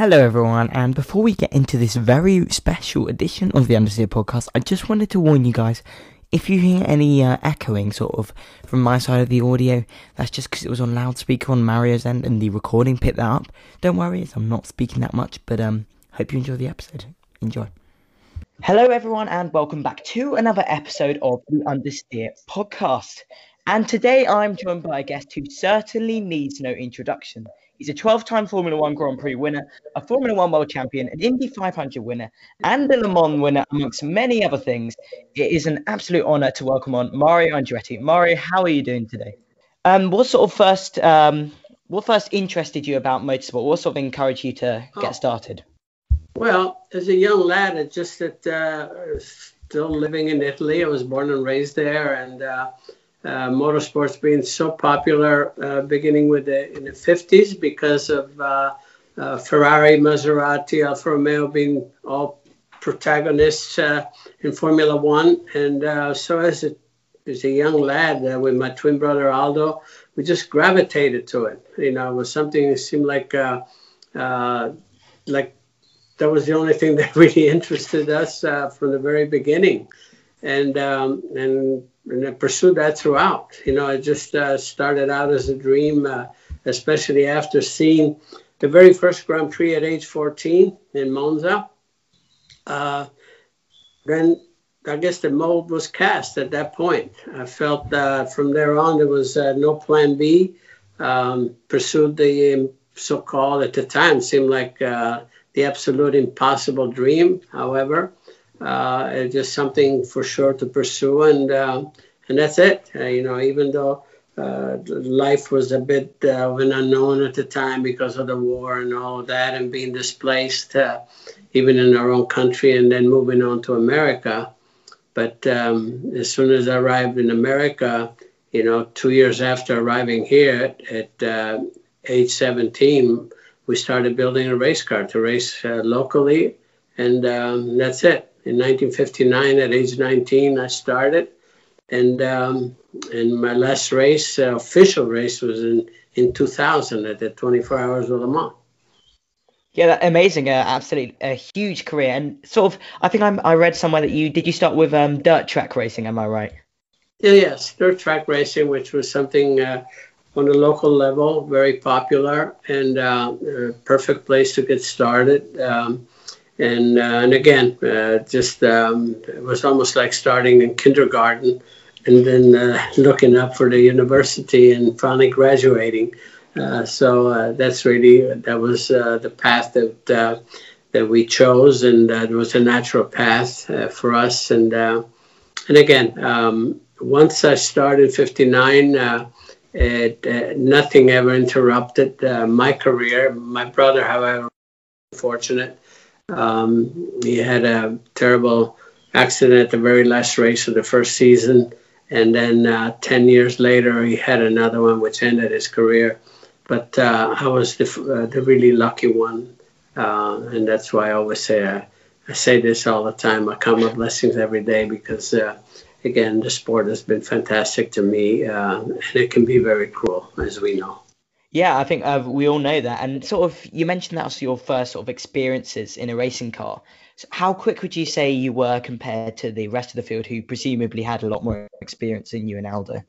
Hello, everyone, and before we get into this very special edition of the Understeer podcast, I just wanted to warn you guys if you hear any uh, echoing sort of from my side of the audio, that's just because it was on loudspeaker on Mario's end and the recording picked that up. Don't worry, I'm not speaking that much, but um, hope you enjoy the episode. Enjoy. Hello, everyone, and welcome back to another episode of the Understeer podcast. And today I'm joined by a guest who certainly needs no introduction. He's a 12 time Formula One Grand Prix winner, a Formula One World Champion, an Indy 500 winner, and a Le Mans winner, amongst many other things. It is an absolute honor to welcome on Mario Andretti. Mario, how are you doing today? Um, what sort of first, um, what first interested you about motorsport? What sort of encouraged you to get oh. started? Well, as a young lad, it's just that uh, still living in Italy. I was born and raised there, and uh, uh, motorsports being so popular uh, beginning with the in the 50s because of uh, uh, Ferrari, Maserati, Alfa Romeo being all protagonists uh, in Formula One. And uh, so as a as a young lad with my twin brother Aldo, we just gravitated to it. You know, it was something that seemed like like that was the only thing that really interested us from the very beginning. And um, and and I pursued that throughout. You know, it just uh, started out as a dream, uh, especially after seeing the very first Grand Prix at age 14 in Monza. Uh, then I guess the mold was cast at that point. I felt uh, from there on there was uh, no plan B. Um, pursued the um, so-called at the time seemed like uh, the absolute impossible dream. However, uh, just something for sure to pursue, and uh, and that's it. Uh, you know, even though uh, life was a bit uh, of an unknown at the time because of the war and all that, and being displaced uh, even in our own country, and then moving on to America. But um, as soon as I arrived in America, you know, two years after arriving here at, at age 17, we started building a race car to race locally, and um, that's it in 1959 at age 19 i started. And um, and my last race uh, official race was in in 2000 at the 24 hours of le mans. Yeah that, amazing. Uh, absolutely a huge career. And sort of i think I'm, i read somewhere that you did you start with um, dirt track racing am i right? Yeah yes dirt track racing which was something uh, on the local level very popular and uh, a perfect place to get started. Um, and uh, and again, uh, just um, it was almost like starting in kindergarten, and then uh, looking up for the university and finally graduating. Uh, so that's really that was the path that that we chose, and it was a natural path for us. And and again, um, once I started '59. It, uh, nothing ever interrupted uh, my career. My brother, however, fortunate um, he had a terrible accident at the very last race of the first season. And then uh, 10 years later, he had another one which ended his career. But uh, I was the, uh, the really lucky one. Uh, and that's why I always say, uh, I say this all the time I count my blessings every day because, uh, again, the sport has been fantastic to me. and it can be very cruel, as we know. Yeah, I think uh, we all know that. And sort of, you mentioned that was your first sort of experiences in a racing car. So how quick would you say you were compared to the rest of the field, who presumably had a lot more experience than you and Aldo?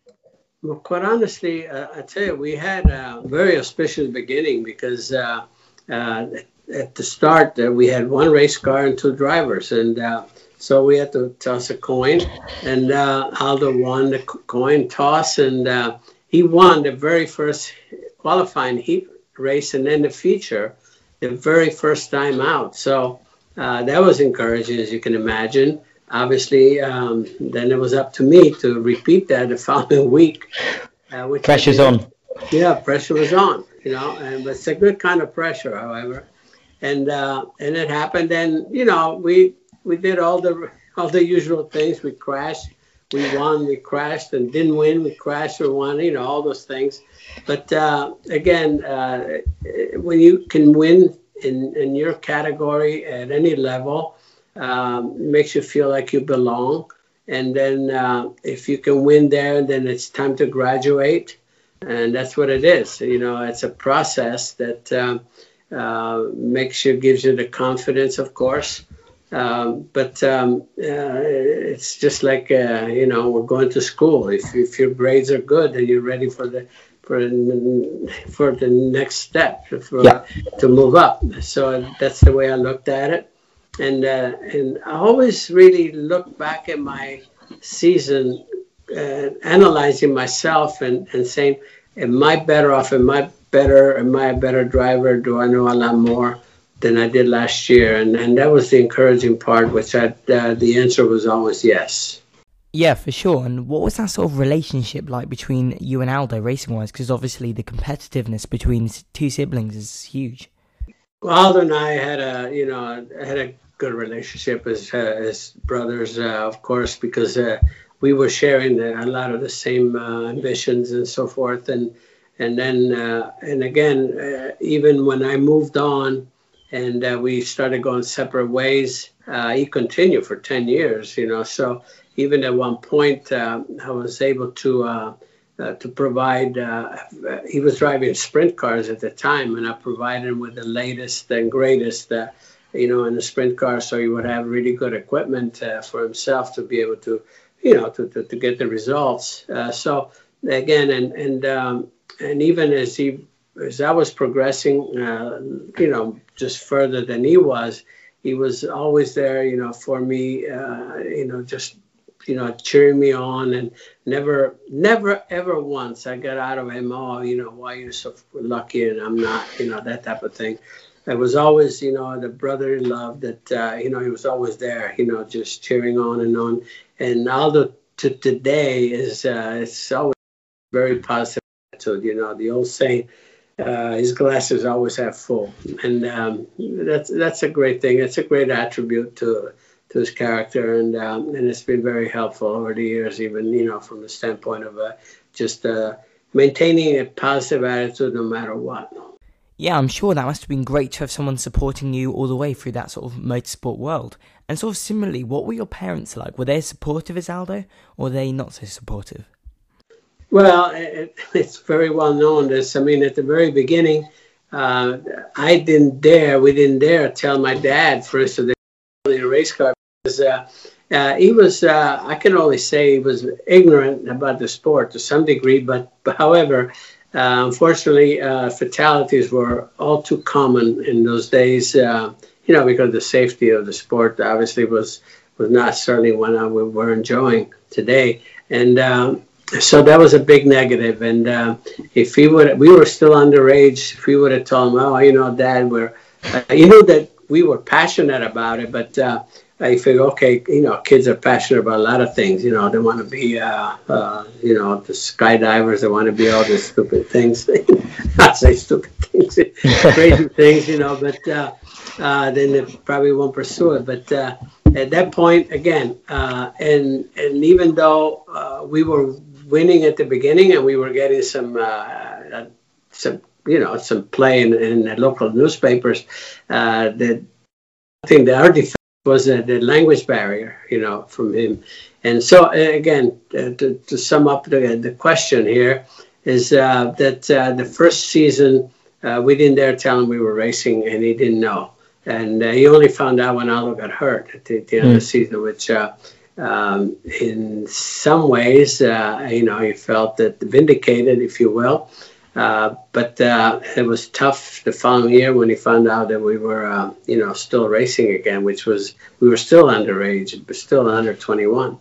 Well, quite honestly, uh, I tell you, we had a very auspicious beginning because uh, uh, at the start uh, we had one race car and two drivers, and uh, so we had to toss a coin, and uh, Aldo won the coin toss, and he won the very first qualifying heat race and then the feature the very first time out. So uh, that was encouraging, as you can imagine. Obviously, um, then it was up to me to repeat that the following week. Uh, which Pressure's on. Yeah, pressure was on, you know, and it's a good kind of pressure, however. And uh, and it happened, and you know, we we did all the all the usual things. We crashed, we won, we crashed, and didn't win. We crashed or won, you know, all those things. But uh, again, uh, when you can win in, in your category at any level, um, makes you feel like you belong. And then uh, if you can win there, then it's time to graduate. And that's what it is. You know, it's a process that um, uh, makes you, gives you the confidence, of course. Um, but um, uh, it's just like uh, you know we're going to school. If, if your grades are good, then you're ready for the for for the next step for, yeah. to move up. So that's the way I looked at it, and uh, and I always really look back at my season, uh, analyzing myself and and saying, am I better off? Am I better? Am I a better driver? Do I know a lot more? Than I did last year, and and that was the encouraging part. Which I, uh, the answer was always yes. Yeah, for sure. And what was that sort of relationship like between you and Aldo racing wise? Because obviously the competitiveness between two siblings is huge. Well, Aldo and I had a you know had a good relationship as uh, as brothers, uh, of course, because uh, we were sharing a lot of the same uh, ambitions and so forth, and and then uh, and again, even when I moved on and uh, we started going separate ways. Uh, he continued for 10 years, you know. So even at one point, uh, I was able to uh, uh, to provide. Uh, he was driving sprint cars at the time, and I provided him with the latest and greatest, you know, in the sprint car, so he would have really good equipment for himself to be able to, you know, to, to, to get the results. so again, and and um, and even as he as I was progressing, uh, you know, just further than he was, he was always there, you know, for me, uh, you know, just, you know, cheering me on and never, never, ever once I got out of him, oh, you know, why you're so lucky and I'm not, you know, that type of thing. It was always, you know, the brotherly love that, uh, you know, he was always there, you know, just cheering on and on. And Aldo to today is, uh, it's always very positive you know, the old saying, uh, his glasses always have full, and um, that's that's a great thing. It's a great attribute to to his character, and um, and it's been very helpful over the years, even you know from the standpoint of uh, just uh, maintaining a positive attitude no matter what. Yeah, I'm sure that must have been great to have someone supporting you all the way through that sort of motorsport world. And sort of similarly, what were your parents like? Were they supportive as Aldo, or were they not so supportive? Well, it, it's very well known. This, I mean, at the very beginning, uh, I didn't dare, we didn't dare tell my dad, for instance, in a race car, because uh, uh, he was, uh, I can only say he was ignorant about the sport to some degree, but, but however, uh, unfortunately, uh, fatalities were all too common in those days, you know, because the safety of the sport obviously was, was not certainly one we were enjoying today. And, um, so that was a big negative. And uh, if he would, we were still underage. If we would have told him, oh, you know, Dad, we're, uh, you know, that we were passionate about it, but uh, I figure, okay, you know, kids are passionate about a lot of things. You know, they want to be, uh, uh, you know, the skydivers. They want to be all these stupid things. Not say stupid things, crazy things, you know. But uh, uh, then they probably won't pursue it. But uh, at that point, again, uh, and and even though uh, we were winning at the beginning, and we were getting some uh, uh, some you know some play in, in the local newspapers. Uh, that I think the our defense was uh, the language barrier, you know, from him. And so uh, again, uh, to, to sum up the, the question here is that the first season we didn't dare tell him we were racing, and he didn't know. And he only found out when Aldo got hurt at the, at the end mm. of the hmm. season, which um, in some ways, uh, you know, he felt that vindicated, if you will. Uh, but uh, it was tough the following year when he found out that we were, uh, you know, still racing again, which was we were still underage, but still under 21.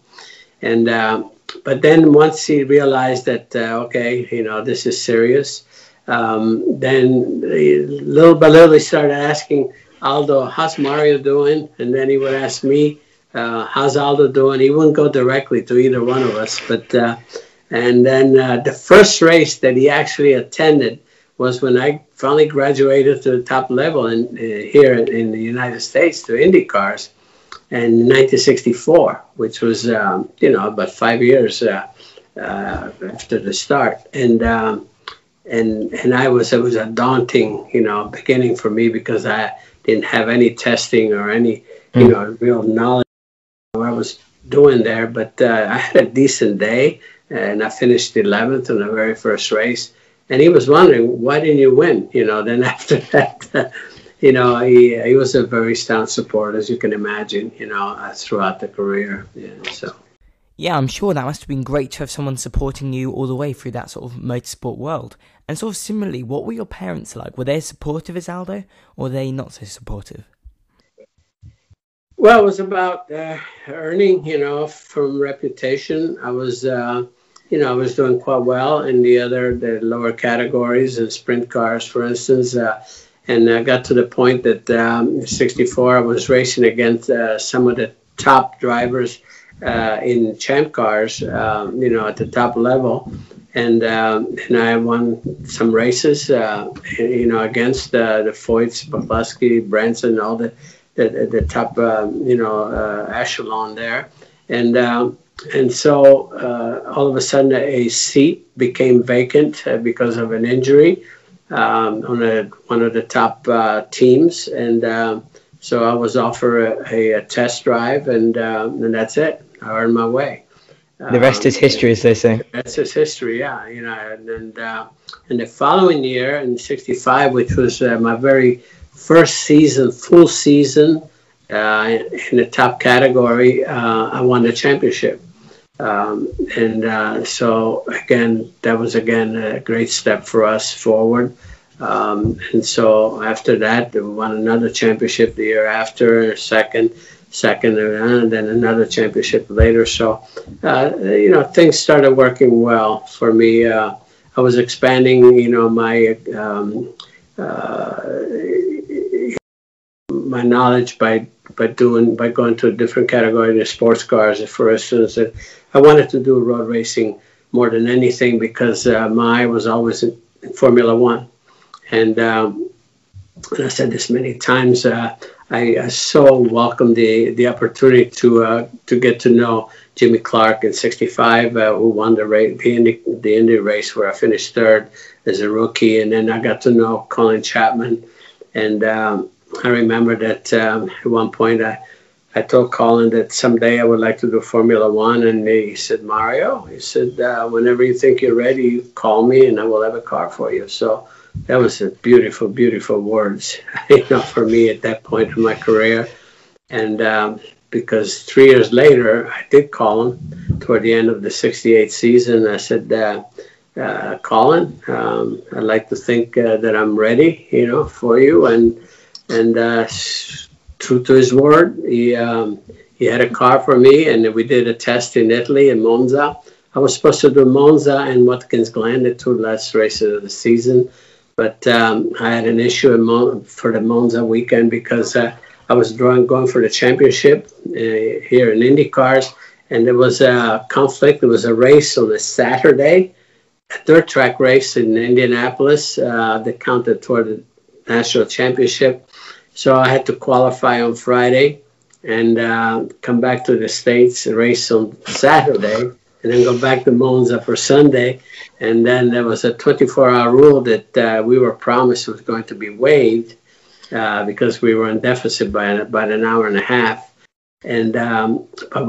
And uh, but then once he realized that, uh, okay, you know, this is serious, um, then little by little he started asking Aldo, "How's Mario doing?" And then he would ask me uh, how's Aldo doing? He wouldn't go directly to either one of us. But uh, and then uh, the first race that he actually attended was when I finally graduated to the top level in, uh, here in, in, the United States to Indy cars in 1964, which was um, you know about five years uh, uh, after the start. And um, and and I was it was a daunting you know beginning for me because I didn't have any testing or any you hmm. know real knowledge I was doing there, but uh, I had a decent day and I finished 11th in the very first race. and he was wondering why didn't you win? You know, then after that, you know, he he was a very stout supporter, as you can imagine. You know, uh, throughout the career. Yeah, so. Yeah, I'm sure that must have been great to have someone supporting you all the way through that sort of motorsport world. And sort of similarly, what were your parents like? Were they supportive as Aldo, or were they not so supportive? Well, it was about uh, earning, you know, from reputation. I was, uh, you know, I was doing quite well in the other, the lower categories and sprint cars, for instance. Uh, and I got to the point that um, 64, I was racing against uh, some of the top drivers uh, in champ cars, um, you know, at the top level. And um, and I won some races, uh, you know, against the Foyts, Poplaski, Branson, all the the, the top, um, you know, uh, echelon there. And, um, and so uh, all of a sudden a seat became vacant uh, because of an injury um, on a, one of the top uh, teams. And um, so I was offered a, a test drive, and, um, and that's it. I earned my way. The rest is history, as they say. That's his history, yeah. You know, and and, uh, and the following year in '65, which was uh, my very first season, full season uh, in the top category, uh, I won the championship. Um, and uh, so again, that was again a great step for us forward. Um, and so after that, we won another championship the year after, second, second, and then another championship later. So, uh, you know, things started working well for me. Uh, I was expanding, you know, my um, uh, my knowledge by by doing by going to a different category of sports cars. For instance, I wanted to do road racing more than anything because uh, my eye was always in, Formula One, and, um, and I said this many times. Uh, I, I, so welcome the the opportunity to uh, to get to know Jimmy Clark in '65, uh, who won the race, the Indy, the Indy race where I finished third as a rookie, and then I got to know Colin Chapman, and um, I remember that um, at one point I, I told Colin that someday I would like to do Formula One, and he said, Mario, he said, uh, whenever you think you're ready, you call me, and I will have a car for you. So that was a beautiful, beautiful words, you know, for me at that point in my career, and um, because three years later I did call him toward the end of the '68 season. I said. Uh, uh, Colin, um, I'd like to think uh, that I'm ready, you know, for you, and and uh, true to his word, he um, he had a car for me, and we did a test in Italy in Monza. I was supposed to do Monza and Watkins Glen, the two last races of the season, but um, I had an issue Mon- for the Monza weekend because uh, I was drawing, going for the championship uh, here in Indy cars, and there was a conflict. There was a race on a Saturday, a dirt track race in Indianapolis uh, that counted toward the national championship. So I had to qualify on Friday and uh, come back to the States, and race on Saturday, and then go back to Monza for Sunday. And then there was a 24 hour rule that uh, we were promised was going to be waived uh, because we were in deficit by about an hour and a half. And um, we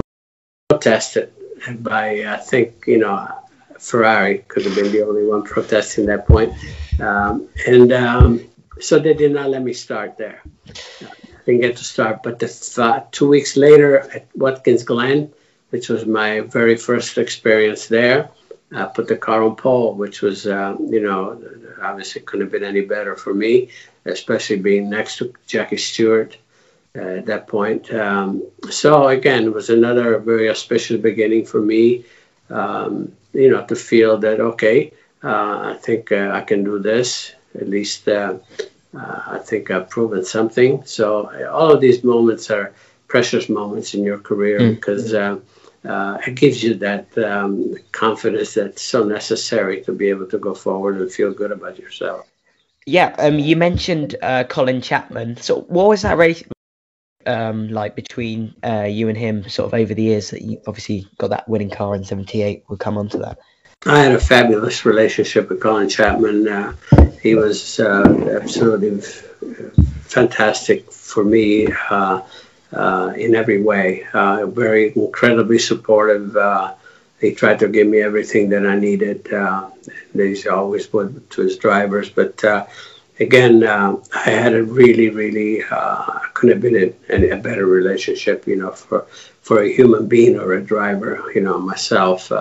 protested by, I think, you know, Ferrari could have been the only one protesting that point. Um, and um, so they did not let me start there. I didn't get to start. But the th- two weeks later at Watkins Glen, which was my very first experience there, I put the car on pole, which was, uh, you know, obviously couldn't have been any better for me, especially being next to Jackie Stewart uh, at that point. Um, so again, it was another very auspicious beginning for me, um, you know, to feel that, okay, uh, I think uh, I can do this. At least uh, uh, I think I've proven something. So all of these moments are precious moments in your career mm. because uh, uh, it gives you that um, confidence that's so necessary to be able to go forward and feel good about yourself. Yeah, um, you mentioned uh, Colin Chapman. So what was that race um, like between uh, you and him, sort of over the years that you obviously got that winning car in '78? We'll come on to that. I had a fabulous relationship with Colin Chapman. Uh, he was uh, absolutely fantastic for me uh, uh, in every way. Uh, very incredibly supportive, uh, he tried to give me everything that I needed. He always would to his drivers, but again, I had a really, really couldn't have been a better relationship, you know, for for a human being or a driver, you know, myself.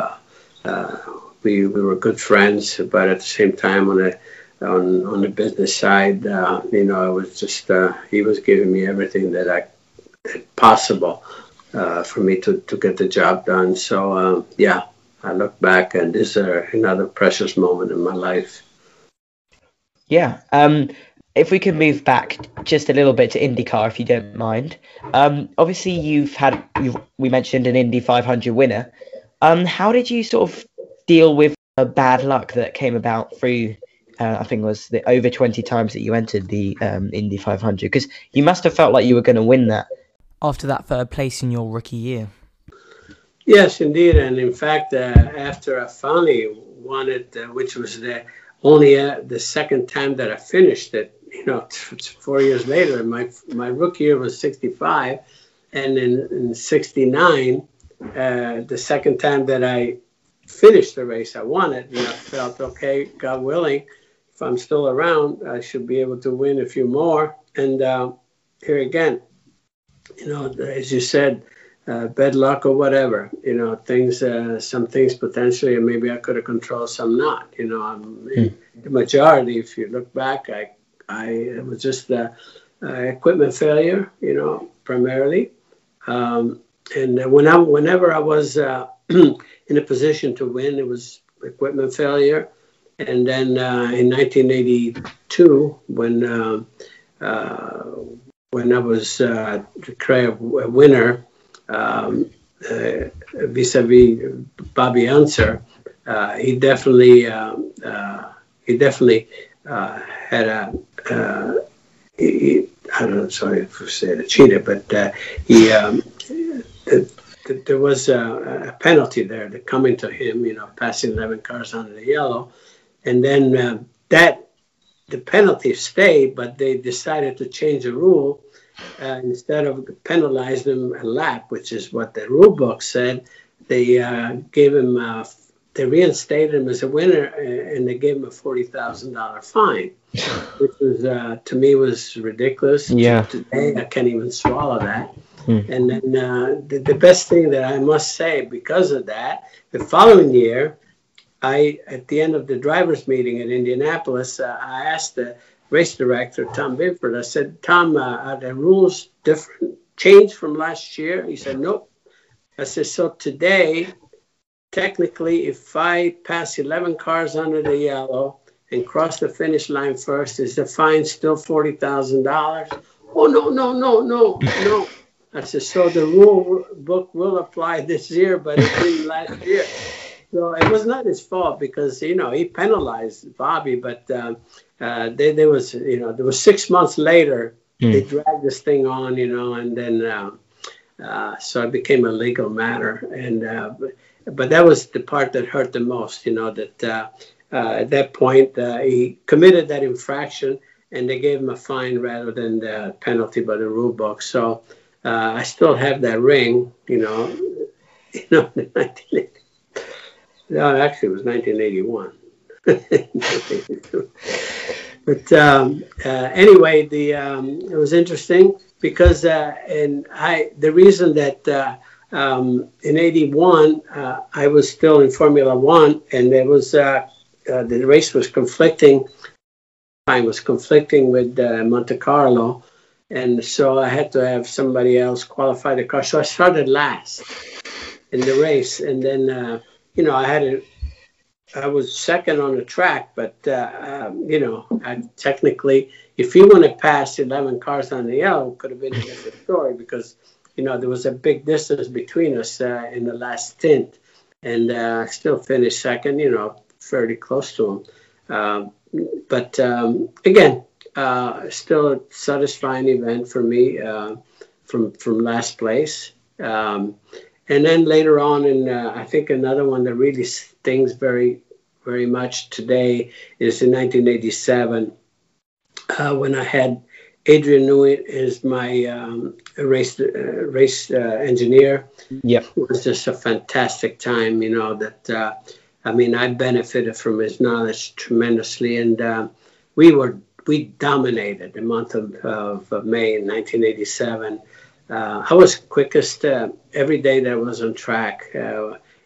We we were good friends, but at the same time, on a on on the business side, uh, you know, it was just uh, he was giving me everything that I that possible uh, for me to to get the job done. So um, yeah, I look back, and this is another precious moment in my life. Yeah. Um, if we can move back just a little bit to IndyCar, if you don't mind. Um, obviously, you've had you've, we mentioned an Indy 500 winner. Um, how did you sort of deal with a bad luck that came about through? Uh, I think it was the over 20 times that you entered the um, Indy 500 because you must have felt like you were going to win that after that third place in your rookie year. Yes, indeed, and in fact, uh, after I finally won it, uh, which was the only uh, the second time that I finished it, you know, four years later, my my rookie year was 65, and in, in 69, uh, the second time that I finished the race, I it, and I felt okay, God willing, if I'm still around, I should be able to win a few more. And uh, here again, you know, as you said, uh, bad luck or whatever. You know, things, uh, some things potentially, and maybe I could have controlled, some not. You know, I'm, mm. the majority, if you look back, I, I it was just uh, equipment failure. You know, primarily. Um, and when I, whenever I was uh, in a position to win, it was equipment failure. And then uh, in 1982, when uh, when I was declared a winner, um, uh, vis-a-vis Bobby Unser, uh, he definitely um, uh, he definitely had a he, I don't know, sorry for saying a cheater, but he um, the, the, there was a, a, penalty there that coming to him, you know, passing 11 cars under the yellow, and then uh, that the penalty stayed, but they decided to change the rule uh, instead of penalize them a lap, which is what the rule book said, they uh, gave him, uh, they reinstated him as a winner, uh, and they gave him a forty thousand dollar fine, which was uh, to me was ridiculous. Yeah. Today I can't even swallow that. Hmm. And then uh, the, the best thing that I must say because of that, the following year, I at the end of the drivers' meeting in Indianapolis, I asked the race director, Tom Binford. I said, Tom, uh, are the rules different, changed from last year? He said, nope. I said, so today, technically, if I pass 11 cars under the yellow and cross the finish line first, is the fine still $40,000? Oh, no, no, no, no, no. I said, so the rule book will apply this year, but it didn't last year. So it was not his fault because you know he penalized Bobby, but um, uh, they, there was you know there was six months later mm. they dragged this thing on, you know, and then uh, uh, so it became a legal matter, and uh, but, but, that was the part that hurt the most, you know, that uh, uh, at that point he committed that infraction, and they gave him a fine rather than the penalty by the rule book. So I still have that ring, you know, you know, no, actually, it was 1981. but um, uh, anyway, the um, it was interesting because uh, and I the reason that uh, um, in '81 uh, I was still in Formula One and there was uh, uh, the race was conflicting. Time was conflicting with Monte Carlo, and so I had to have somebody else qualify the car. So I started last in the race, and then you know, I had a, I was second on the track, but uh, um, you know, I technically, if he wouldn't have passed 11 cars on the yellow, could have been a different story because you know there was a big distance between us uh, in the last stint, and uh, I still finished second. You know, fairly close to him. Um, but um, again, uh, still a satisfying event for me uh, from from last place. Um, and then later on, in uh, I think another one that really stings very, very much today is in 1987 uh, when I had Adrian Newey is my um, race uh, race uh, engineer. Yeah, it was just a fantastic time. You know that uh, I mean I benefited from his knowledge tremendously, and we were we dominated the month of, of, May in 1987. Uh, I was quickest uh, every day that I was on track.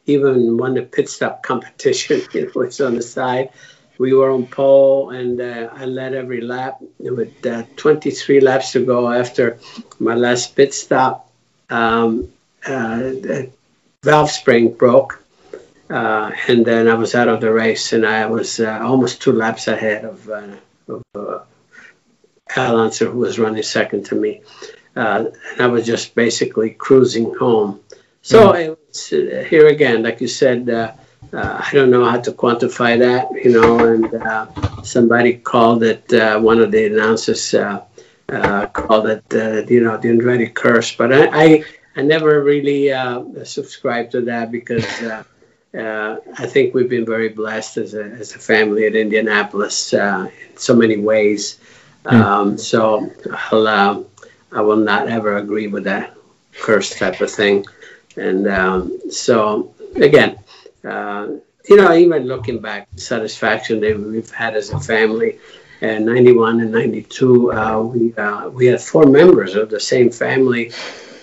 even won the pit stop competition, you know, was on the side we were on pole and uh, I led every lap with uh, 23 laps to go after my last pit stop. Um, uh, valve spring broke, uh, and then I was out of the race, and I was uh, almost two laps ahead of, uh, of Al Unser, who was running second to me. and I was just basically cruising home. So mm. here again, like you said, uh, I don't know how to quantify that, you know. And uh, somebody called it, uh, one of the announcers uh, uh, called it, uh, you know, the Andretti curse. But I, I, I never really subscribed to that because I think we've been very blessed as a, as a family at Indianapolis in so many ways. Mm. Um, so I'll, I will not ever agree with that curse type of thing. And um, so, again, uh, you know, even looking back, satisfaction that we've had as a family. And 91 and 92, uh, we uh, we had four members of the same family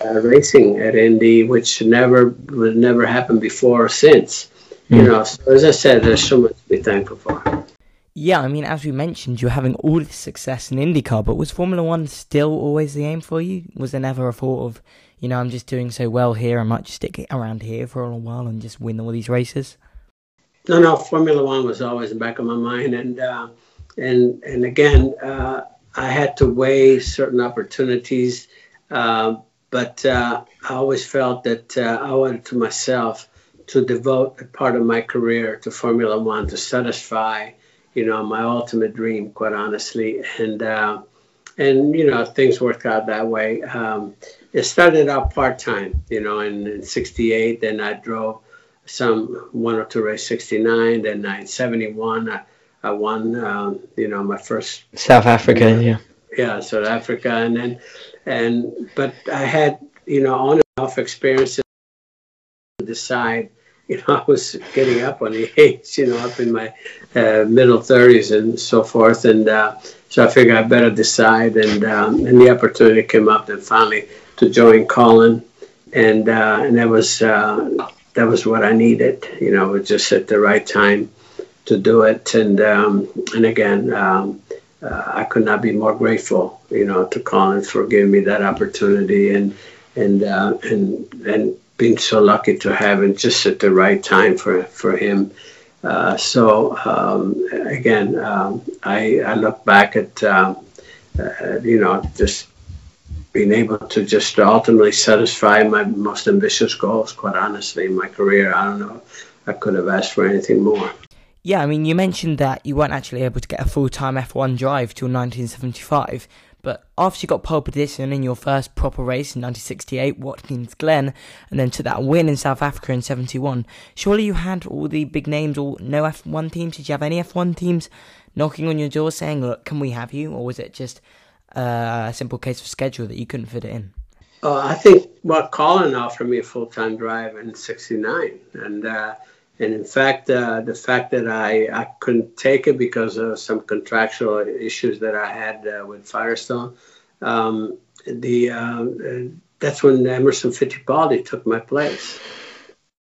uh, racing at Indy, which never would never happened before or since. Mm. You hmm. know, so as I said, there's so much to be thankful for. Yeah, I mean, as we mentioned, you're having all this success in IndyCar, but was Formula One still always the aim for you? Was there never a thought of, you know, I'm just doing so well here, I might just stick around here for a little while and just win all these races? No, no, Formula One was always in the back of my mind, and uh, and and again, uh, I had to weigh certain opportunities, uh, but uh, I always felt that uh, I wanted to myself to devote a part of my career to Formula One to satisfy you know, my ultimate dream, quite honestly. And uh, and you know, things worked out that way. Um, it started out part time, you know, in, in '68. Then I drove some one or two race '69. Then in '71, I, I won, um, you know, my first South Africa, yeah, yeah, South Africa, and then and but I had you know on and off experiences to decide you know, I was getting up on the age, you know, up in my uh, middle 30s and so forth. And uh, so I figured I better decide. And, um, and the opportunity came up then finally to join Colin. And, uh, and that was, uh, that was what I needed, you know, it was just at the right time to do it. And, um, and again, um, uh, I could not be more grateful, you know, to Colin for giving me that opportunity and, and, uh, and, and been so lucky to have it just at the right time for, for him. Uh, so um, again, um, I, I, look back at um, uh, you know just being able to just ultimately satisfy my most ambitious goals. Quite honestly, in my career, I don't know, I could have asked for anything more. Yeah, I mean, you mentioned that you weren't actually able to get a full time F1 drive till 1975. But after you got pole position in your first proper race in 1968, Watkins Glen, and then took that win in South Africa in 71, surely you had all the big names, or no F1 teams? Did you have any F1 teams knocking on your door saying, look, can we have you? Or was it just uh, a simple case of schedule that you couldn't fit it in? Uh, I think well, Colin offered me a full time drive in '69, and uh, and in fact, uh, the fact that I, I couldn't take it because of some contractual issues that I had uh, with Firestone, um, the uh, that's when Emerson Fittipaldi took my place.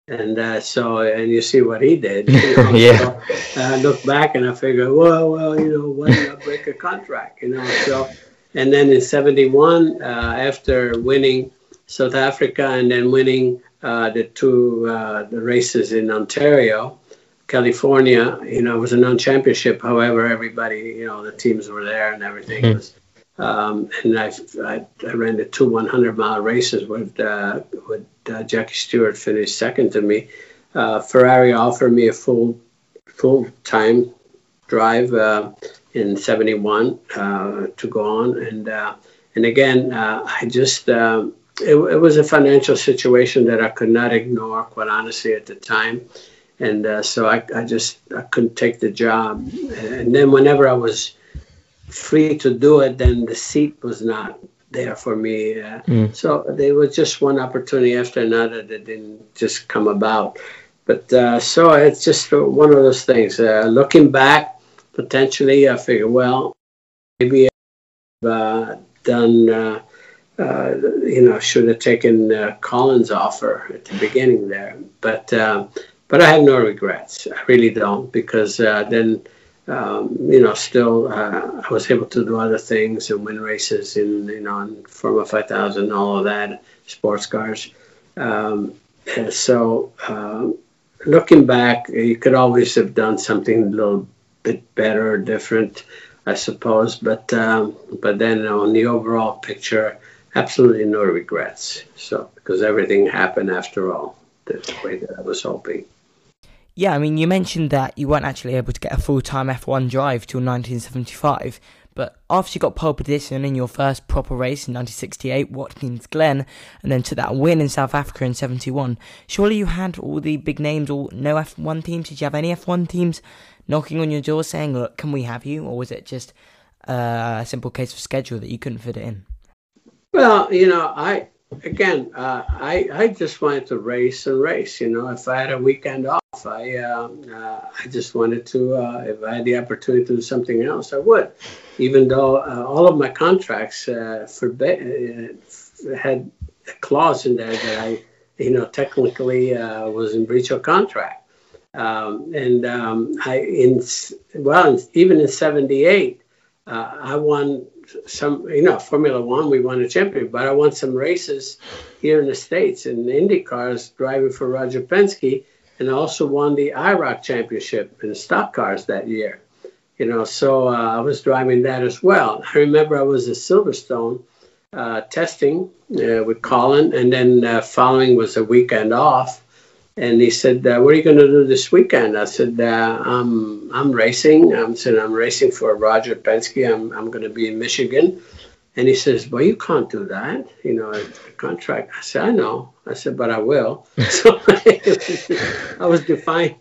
And uh, so, and you see what he did. You know? yeah. So, I look back and I figure, well, well, you know, why did I break a contract? You know, so, and then in '71, uh, after winning South Africa and then winning uh, the two uh, the races in Ontario, California. You know, it was a non-championship. However, everybody, you know, the teams were there and everything mm-hmm. was. Um, and I, I, I, ran the two 100 mile races with uh, with uh, Jackie Stewart finished second to me. Uh, Ferrari offered me a full full time drive in 71 to go on and and again I just um, it, it, was a financial situation that I could not ignore, quite honestly, at the time. And uh, so I, I just I couldn't take the job. And then whenever I was free to do it, then the seat was not there for me. Uh, mm. So there was just one opportunity after another that didn't just come about. But uh, so it's just one of those things. Uh, looking back, potentially, I figure, well, maybe I've uh, done, uh, uh, you know, should have taken Colin's offer at the beginning there. But but I have no regrets. I really don't because then um, you know, still uh, I was able to do other things and win races in you know in Formula 5000, all of that, sports cars. Um, so uh, looking back, you could always have done something a little bit better or different, I suppose. But um, but then on the overall picture, absolutely no regrets. So because everything happened after all the way that I was hoping. Yeah, I mean, you mentioned that you weren't actually able to get a full time F1 drive till 1975, but after you got pole position in your first proper race in 1968, Watkins Glen, and then took that win in South Africa in 71, surely you had all the big names or no F1 teams? Did you have any F1 teams knocking on your door saying, look, can we have you? Or was it just a simple case of schedule that you couldn't fit it in? Well, you know, I again, uh, I I just wanted to race and race. You know, if I had a weekend off, I uh, uh, I just wanted to. Uh, if I had the opportunity to do something else, I would. Even though uh, all of my contracts uh, forbid, had a clause in there that I, you know, technically was in breach of contract. Um, and um, I in well, even in '78, I won some, you know, Formula One, we won a championship, but I won some races here in the States in Indy cars driving for Roger Penske, and I also won the IROC championship in stock cars that year. You know, so uh, I was driving that as well. I remember I was at Silverstone uh, testing uh, with Colin, and then uh, following was a weekend off and he said, uh, "What are you going to do this weekend?" I said, uh, "I'm I'm racing. I'm said I'm racing for Roger Penske. I'm I'm going to be in Michigan." And he says, "Well, you can't do that. You know, a contract." I said, "I know." I said, "But I will." so I was defiant.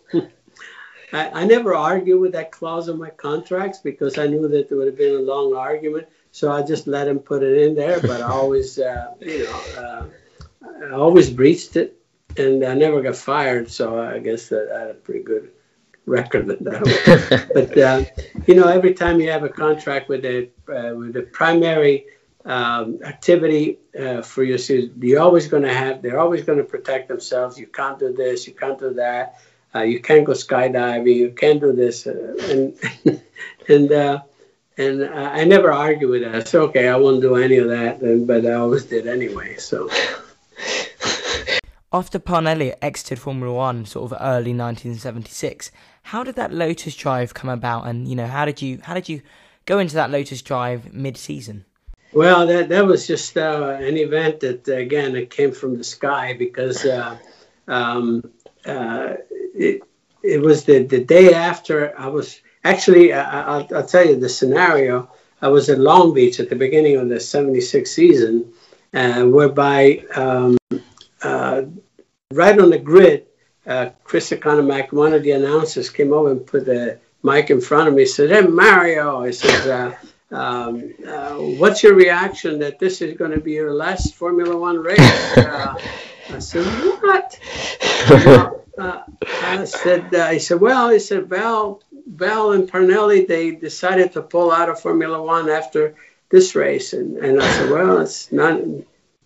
I, I never argue with that clause in my contracts because I knew that there would have been a long argument. So I just let him put it in there. But I always, uh, you know, uh, I always breached it and I never got fired, so I guess that I had a pretty good record with that. but uh, you know, every time you have a contract with a uh, with a primary um, activity uh, for your students, you're always going to have. They're always going to protect themselves. You can't do this. You can't do that. Uh, you can't go skydiving. You can't do this. Uh, and and uh, and I never argue with that. Said, okay, I won't do any of that, but I always did anyway. So. After Parnelli exited Formula One, sort of early 1976, how did that Lotus Drive come about? And you know, how did you how did you go into that Lotus Drive mid-season? Well, that that was just uh, an event that again it came from the sky because uh, um, uh, it it was the the day after I was actually I, will I'll tell you the scenario. I was in Long Beach at the beginning of the '76 season, uh, whereby um, uh, right on the grid, uh, Chris Economaki, one of the announcers, came over and put the mic in front of me. He said, "Hey Mario," I said, uh, um, uh, "What's your reaction that this is going to be your last Formula One race?" Uh, I said, "What?" Uh, I said, uh, "I said, well," he said, "Vel, Vel and Parnelli, they decided to pull out of Formula One after this race," and, and I said, "Well, it's not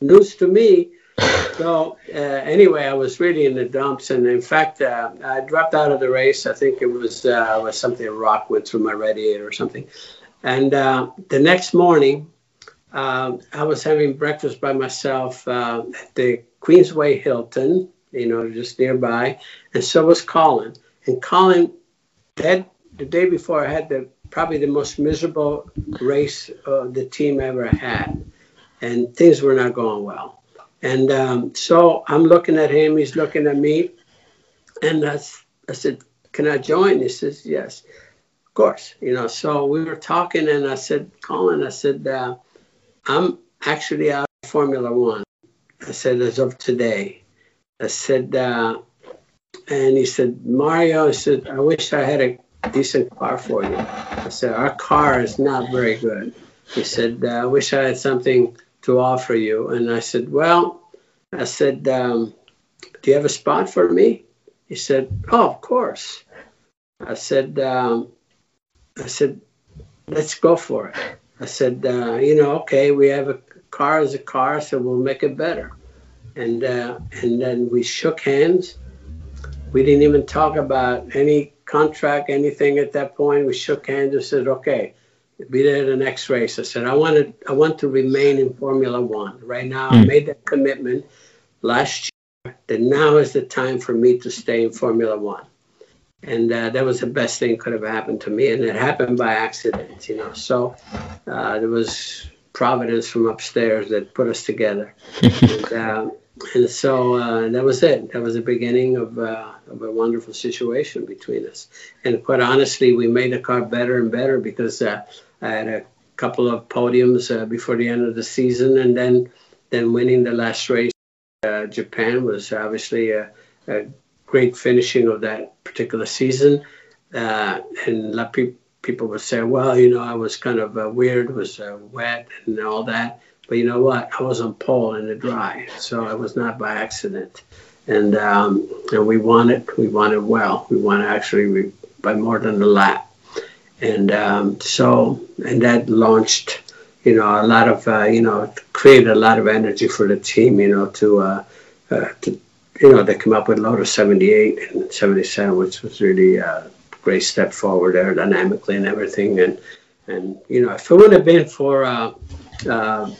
news to me." So uh, anyway, I was really in the dumps, and in fact, uh, I dropped out of the race. I think it was uh, was something a rock went through my radiator or something. And uh, the next morning, um, I was having breakfast by myself uh, at the Queensway Hilton, you know, just nearby, and so was Colin. And Colin, that the day before, I had the probably the most miserable race uh, the team ever had, and things were not going well. And um, so I'm looking at him, he's looking at me. And I, I said, Can I join? He says, Yes, of course. You know, so we were talking, and I said, Colin, I said, uh, I'm actually out of Formula One. I said, As of today. I said, uh, and he said, Mario, I said, I wish I had a decent car for you. I said, Our car is not very good. He said, I wish I had something to offer you. And I said, Well, I said, um, Do you have a spot for me? He said, Oh, of course. I said, um, I said, let's go for it. I said, uh, you know, okay, we have a car as a car, so we'll make it better. And uh, and then we shook hands. We didn't even talk about any contract, anything at that point. We shook hands and said, okay, be there in the next race. I said, I wanted, I want to remain in Formula One. Right now, mm. I hmm. made that commitment last year that now is the time for me to stay in Formula One and uh, that was the best thing could have happened to me and it happened by accident you know so uh, there was providence from upstairs that put us together and, uh, and so uh, that was it that was the beginning of, uh, of, a wonderful situation between us and quite honestly we made the car better and better because uh, i had a couple of podiums before the end of the season and then then winning the last race in japan was obviously a, a great finishing of that particular season. Uh, and a pe- people would say, well, you know, I was kind of uh, weird, was uh, wet and all that. But you know what? I was on pole in the dry, so I was not by accident. And um, and we won it. We won it well. We won actually we, by more than a lap. And um, so and that launched, you know, a Lotus uh, you know created a lot of energy for the team, you know, to uh, uh, to you know, they come up with a lot of 78 and 77, which was really a great step forward aerodynamically and everything. And, and you know, if it would have been for uh, uh,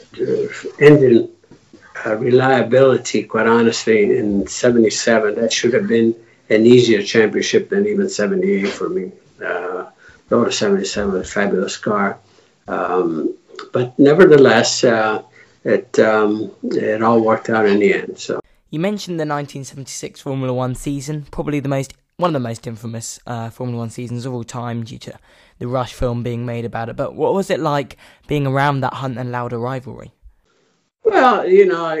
engine uh, reliability, quite honestly, in 77, that should have been an easier championship than even 78 for me. Uh, Lotus 77 was a fabulous car. Um, but nevertheless, uh, it, um, it all worked out in the end. So. You mentioned the 1976 Formula One season, probably the most one of the most infamous uh, Formula One seasons of all time due to the Rush film being made about it. But what was it like being around that Hunt and Lauda rivalry? Well, you know,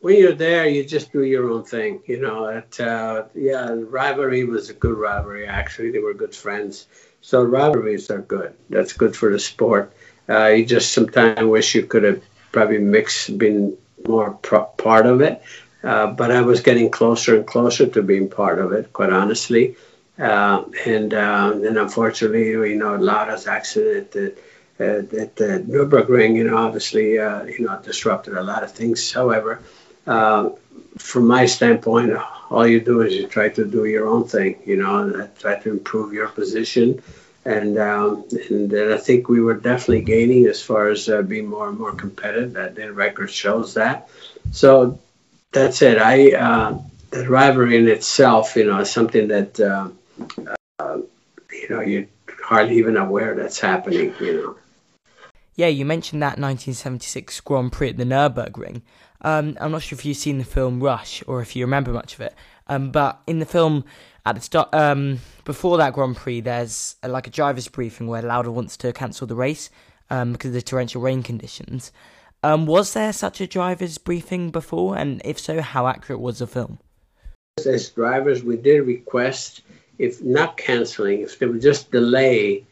when you're there, you just do your own thing. You know, it, uh, yeah, rivalry was a good rivalry. Actually, they were good friends. So rivalries are good. That's good for the sport. Uh, you just sometimes wish you could have probably mixed, been more pro- part of it. Uh, but I was getting closer and closer to being part of it, quite honestly. Uh, and uh, then unfortunately, you know, Lauda's accident at, at the Nürburgring, you know, obviously, uh, you know, disrupted a lot of things. However, uh, from my standpoint, all you do is you try to do your own thing, you know, and try to improve your position. And, um, and I think we were definitely gaining as far as being more and more competitive. That the record shows that. So that's it. I uh, the rivalry in itself, you know, is something that uh, uh, you know you're hardly even aware that's happening. You know. Yeah, you mentioned that 1976 Grand Prix at the Nurburgring. Um, I'm not sure if you've seen the film Rush or if you remember much of it. Um, but in the film, at the start, um, before that Grand Prix, there's a, like a driver's briefing where Lauda wants to cancel the race um, because of the torrential rain conditions. Um, was there such a driver's briefing before, and if so, how accurate was the film? As drivers, we did request, if not canceling, if they would just delay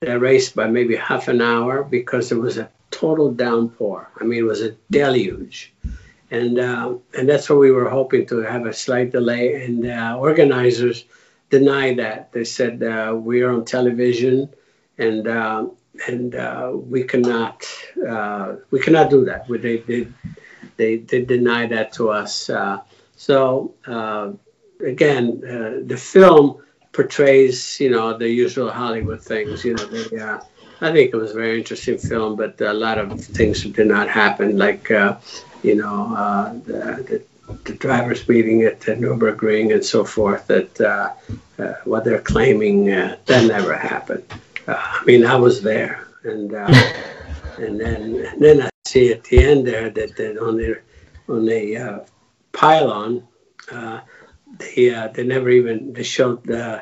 the race by maybe half an hour because there was a total downpour. I mean, it was a deluge. And, uh, and that's what we were hoping to have a slight delay. And uh, organizers denied that. They said, uh, We're on television and uh, and uh, we cannot uh, we cannot do that. They they they, they deny that to us. So again, the film portrays you know the usual Hollywood things. You know, they, I think it was a very interesting film, but a lot of things did not happen, like you know the, the, the drivers meeting at the Nurburgring and so forth. That what they're claiming that never happened. Uh, I mean, I was there, and uh, and then and then I see at the end there that, that on the on the uh, pylon, uh, they uh, they never even they showed uh,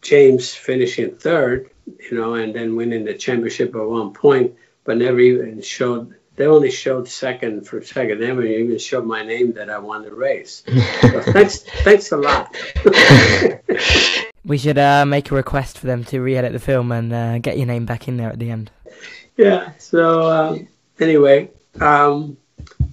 James finishing third, you know, and then winning the championship at one point, but never even showed. They only showed second for second. They never even showed my name that I won the race. So thanks, thanks a lot. We should uh, make a request for them to re-edit the film and uh, get your name back in there at the end. Yeah. So um, anyway, um,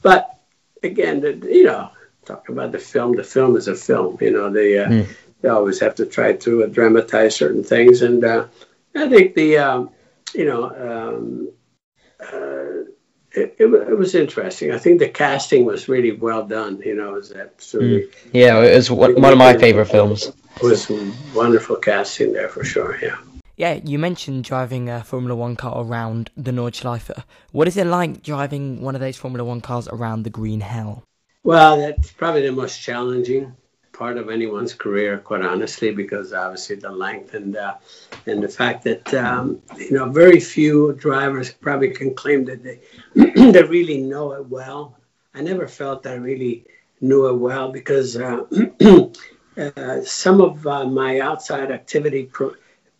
but again, the, you know, talk about the film. The film is a film. You know, they uh, mm. they always have to try to uh, dramatize certain things, and uh, I think the um, you know. Um, uh, it, it, it, was interesting. I think the casting was really well done. You know, was absolutely. Mm. Yeah, it was one, one of my favorite films. It was wonderful casting there for sure. Yeah. Yeah, you mentioned driving a Formula One car around the Nordschleife. What is it like driving one of those Formula One cars around the Green Hell? Well, that's probably the most challenging part of anyone's career, quite honestly, because obviously the length and uh, and the fact that um, you know very few drivers probably can claim that they they really know it well. I never felt I really knew it well because uh, uh, some of uh, my outside activity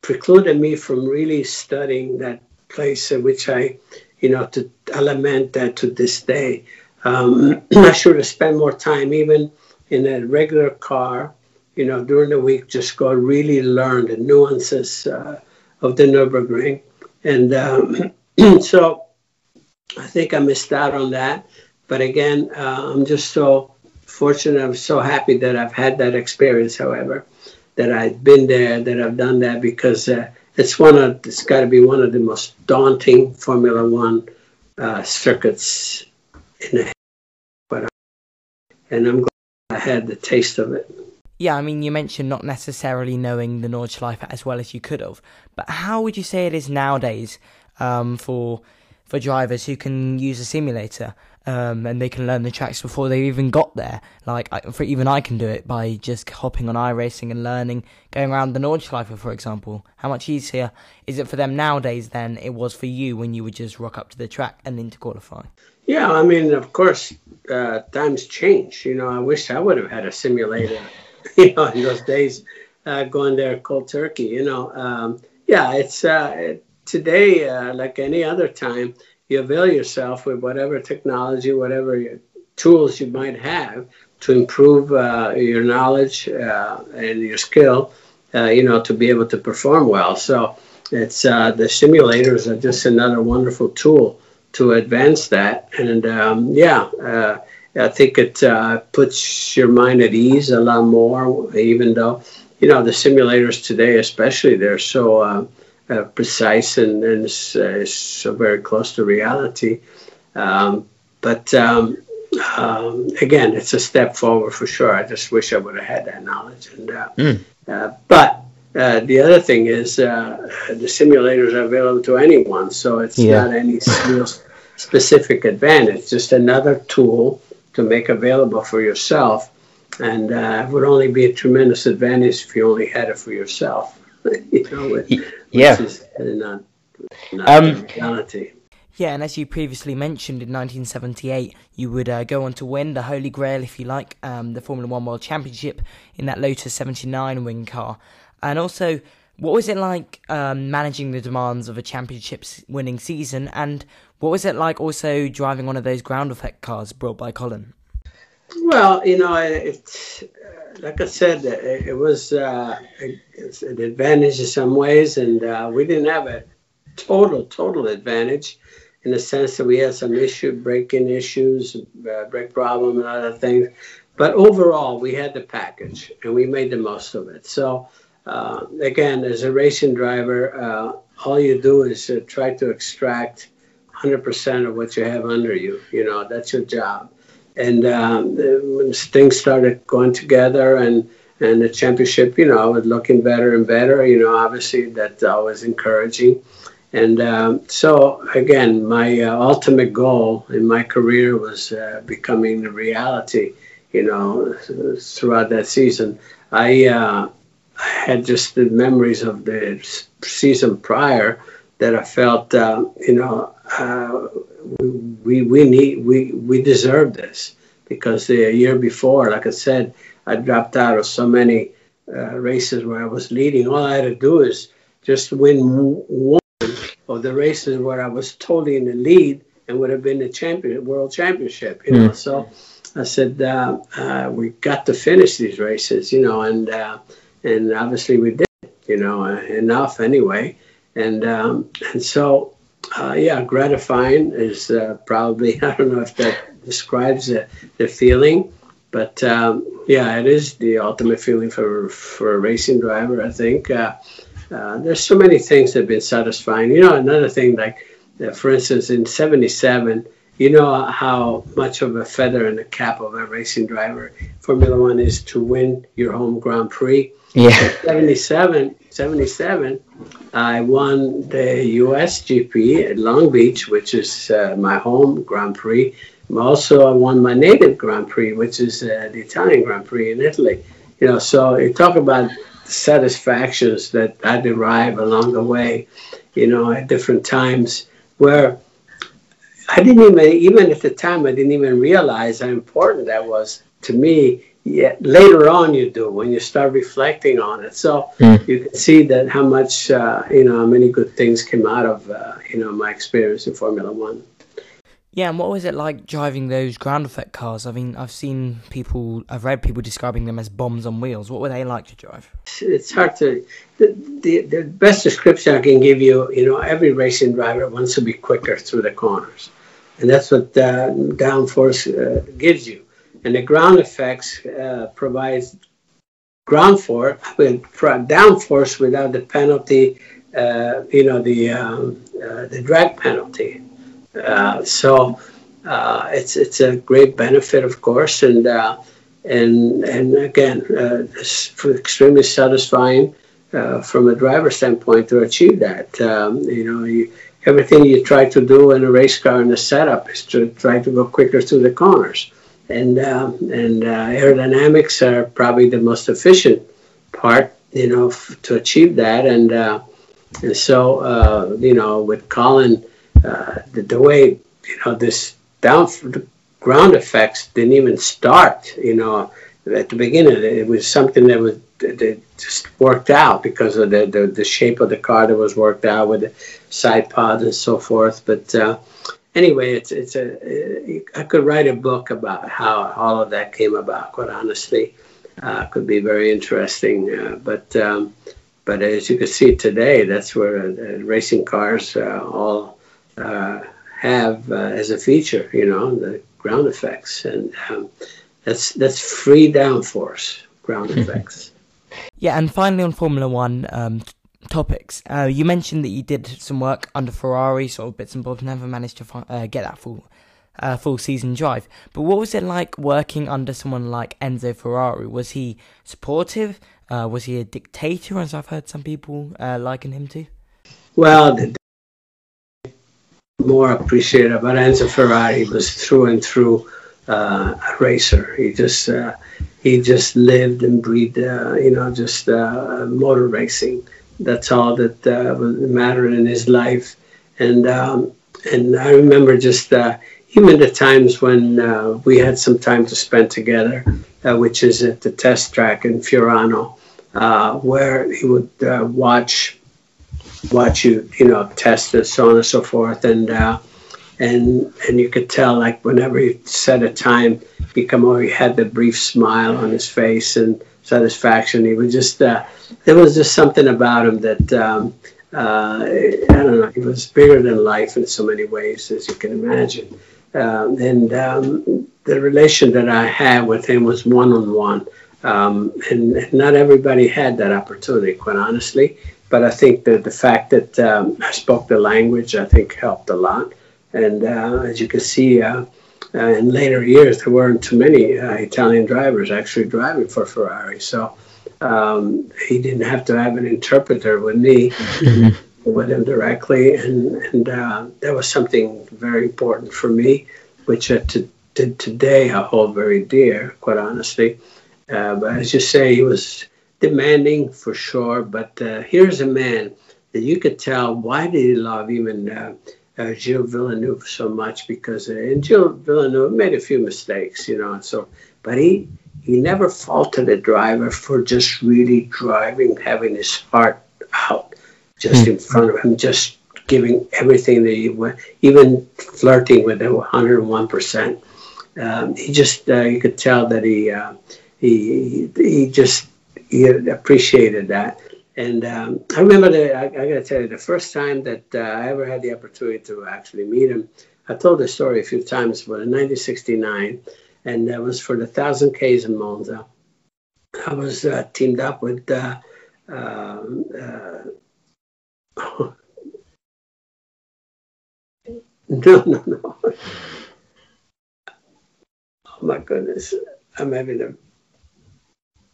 precluded me from really studying that place, which I, you know, to lament that to this day. Um, I should have spent more time, even in a regular car, you know, during the week, just go really learn the nuances uh, of the Nurburgring. And um, so I think I missed out on that. But again, uh, I'm just so fortunate. I'm so happy that I've had that experience, however, that I've been there, that I've done that because uh, it's one of, it's got to be one of the most daunting Formula One uh, circuits in the but and I'm had the taste of it. Yeah, I mean, you mentioned not necessarily knowing the Nordschleife as well as you could have, but how would you say it is nowadays um, for for drivers who can use a simulator um, and they can learn the tracks before they even got there? Like, I, for even I can do it by just hopping on iRacing and learning, going around the Nordschleife, for example. How much easier is it for them nowadays than it was for you when you would just rock up to the track and into qualify? Yeah, I mean, of course, uh, times change. You know, I wish I would have had a simulator, you know, in those days, uh, going there cold turkey. You know, um, yeah, it's uh, today uh, like any other time. You avail yourself with whatever technology, whatever tools you might have to improve uh, your knowledge uh, and your skill. you know, to be able to perform well. So it's the simulators are just another wonderful tool to advance that. And um, yeah, uh, I think it uh, puts your mind at ease a lot more, even though, you know, the simulators today, especially, they're so uh, uh precise and, and uh, so very close to reality. Um, but um, um, again, it's a step forward for sure. I just wish I would have had that knowledge. And mm. but uh, the other thing is uh, the simulators are available to anyone, so it's yeah. not any real specific advantage, just another tool to make available for yourself. And uh, it would only be a tremendous advantage if you only had it for yourself. you know, which, yeah. Which is not, not um, reality. Yeah, and as you previously mentioned, in 1978, you would uh, go on to win the Holy Grail, if you like, um, the Formula One World Championship in that Lotus 79 wing car. And also, what was it like um, managing the demands of a championship winning season? And what was it like also driving one of those ground effect cars brought by Colin? Well, you know, it's like I said, it, was uh, an advantage in some ways, and uh, we didn't have a total, total advantage in the sense that we had some issue, braking issues, uh, brake problem, and other things. But overall, we had the package, and we made the most of it. So uh, again, as a racing driver, uh, all you do is uh, try to extract 100% of what you have under you. You know, that's your job. And um, things started going together and, and the championship, you know, was looking better and better, you know, obviously that's always encouraging. And um, so, again, my uh, ultimate goal in my career was uh, becoming a reality, you know, throughout that season. I, uh, I had just the memories of the season prior that I felt, uh, you know, uh, we we need we we deserve this because the year before, like I said, I dropped out of so many uh, races where I was leading. All I had to do is just win one of the races where I was totally in the lead and would have been the champion, world championship. You know, mm. so I said uh, uh, we got to finish these races. You know, and uh, and obviously we did, you know, uh, enough anyway. And um, and so, uh, yeah, gratifying is uh, probably I don't know if that describes the, the feeling, but um, yeah, it is the ultimate feeling for for a racing driver. I think uh, uh, there's so many things that have been satisfying. You know, another thing like, uh, for instance, in '77 you know how much of a feather in the cap of a racing driver Formula One is to win your home Grand Prix. Yeah. 77, 77, I won the US GP at Long Beach, which is uh, my home Grand Prix. Also, I won my native Grand Prix, which is uh, the Italian Grand Prix in Italy. You know, so you talk about the satisfactions that I derive along the way, you know, at different times where I didn't even, even at the time, I didn't even realize how important that was to me. Yet later on, you do when you start reflecting on it. So mm. you can see that how much, uh, you know, how many good things came out of, uh, you know, my experience in Formula One. Yeah, and what was it like driving those ground effect cars? I mean, I've seen people, I've read people describing them as bombs on wheels. What were they like to drive? It's hard to. The, the, the best description I can give you, you know, every racing driver wants to be quicker through the corners, and that's what uh, downforce uh, gives you. And the ground effects uh, provides ground force, with downforce without the penalty, uh, you know, the um, uh, the drag penalty. Uh, so it's it's a great benefit, of course, and and and again, it's extremely satisfying from a driver standpoint to achieve that. Um, you know, you, everything you try to do in a race car in the setup is to try to go quicker through the corners, and um, and aerodynamics are probably the most efficient part, you know, f- to achieve that, and. And so, uh, you know, with Colin uh, the, the, way you know this down ground effects didn't even start. You know, at the beginning, it was something that was that just worked out because of the, the, the shape of the car that was worked out with the side pods and so forth. But uh, anyway, it's it's a I could write a book about how all of that came about. Quite honestly, uh, could be very interesting. Uh, but um, but as you can see today, that's where uh, racing cars uh, all uh, have uh, as a feature, you know, the ground effects, and um, that's that's free downforce ground effects. Yeah, and finally on Formula One um, topics, uh, you mentioned that you did some work under Ferrari, sort of bits and bobs. Never managed to uh, get that full uh, full season drive. But what was it like working under someone like Enzo Ferrari? Was he supportive? Uh, was he a dictator, as I've heard some people uh, liken him to? Well, more appreciated about Enzo Ferrari was through and through uh, a racer. He just uh, he just lived and breathed, uh, you know, just uh, motor racing. That's all that uh, mattered in his life. And um, and I remember just uh, even the times when we had some time to spend together, which is at the test track in Fiorano, where he would watch watch you, you know, test and so on and so forth. And and and you could tell, like, whenever he said a time, he come over, he had the brief smile on his face and satisfaction. He was just, uh, there was just something about him that, um, uh, I don't know, he was bigger than life in so many ways, as you can imagine. Um, and um, the relation that I had with him was one on one. and not everybody had that opportunity, quite honestly but I think that the fact that um, I spoke the language, I think, helped a lot. And uh, as you can see, uh, uh, in later years, there weren't too many uh, Italian drivers actually driving for Ferrari. So um, he didn't have to have an interpreter with me, mm-hmm. with him directly. And, and uh, that was something very important for me, which uh, to, to today I hold very dear, quite honestly. but as you say, he was demanding for sure, but uh, here's a man that you could tell why did he love even uh, Gilles Villeneuve so much because uh, and Gilles Villeneuve made a few mistakes, you know, and so but he he never faulted a driver for just really driving, having his heart out just mm in front of him, just giving everything that he went, even flirting with him 101 percent. Um, he just uh, you could tell that he uh, he he just he appreciated that. And um, I remember, the, I, I got to tell you, the first time that uh, I ever had the opportunity to actually meet him, I told the story a few times, but in 1969, and that was for the 1,000 Ks in Monza. I was uh, teamed up with uh, uh no, no, no. Oh my goodness, I'm having a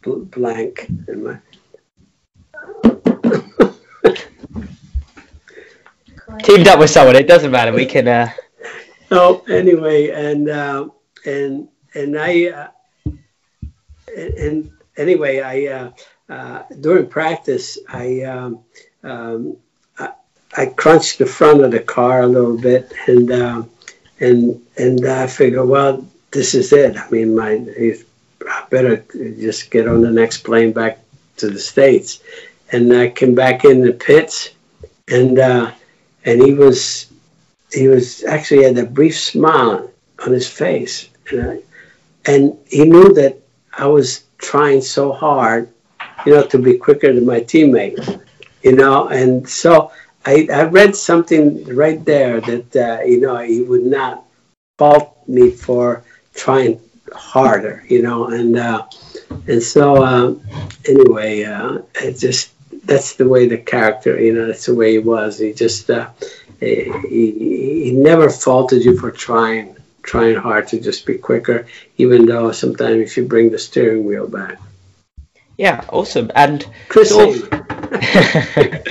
blank in my. Teamed up with someone, it doesn't matter. We can. Uh... Anyway, and uh, and and I uh, and, anyway, I uh, uh, during practice, I, um, um, I, I crunched the front of the car a little bit, and um, and and I figure, well, this is it. I mean, my I better just get on the next plane back to the states, and I came back in the pits, and uh, and he was he was actually had a brief smile on his face, and, I, and he knew that I was trying so hard, you know, to be quicker than my teammates, you know, and so I, I read something right there that uh, you know he would not fault me for trying harder, you know, and uh, and so uh, anyway, uh, it just that's the way the character, you know, that's the way he was. He just uh, he, he never faulted you for trying trying hard to just be quicker, even though sometimes if you bring the steering wheel back. Yeah, awesome. And Chris, of... I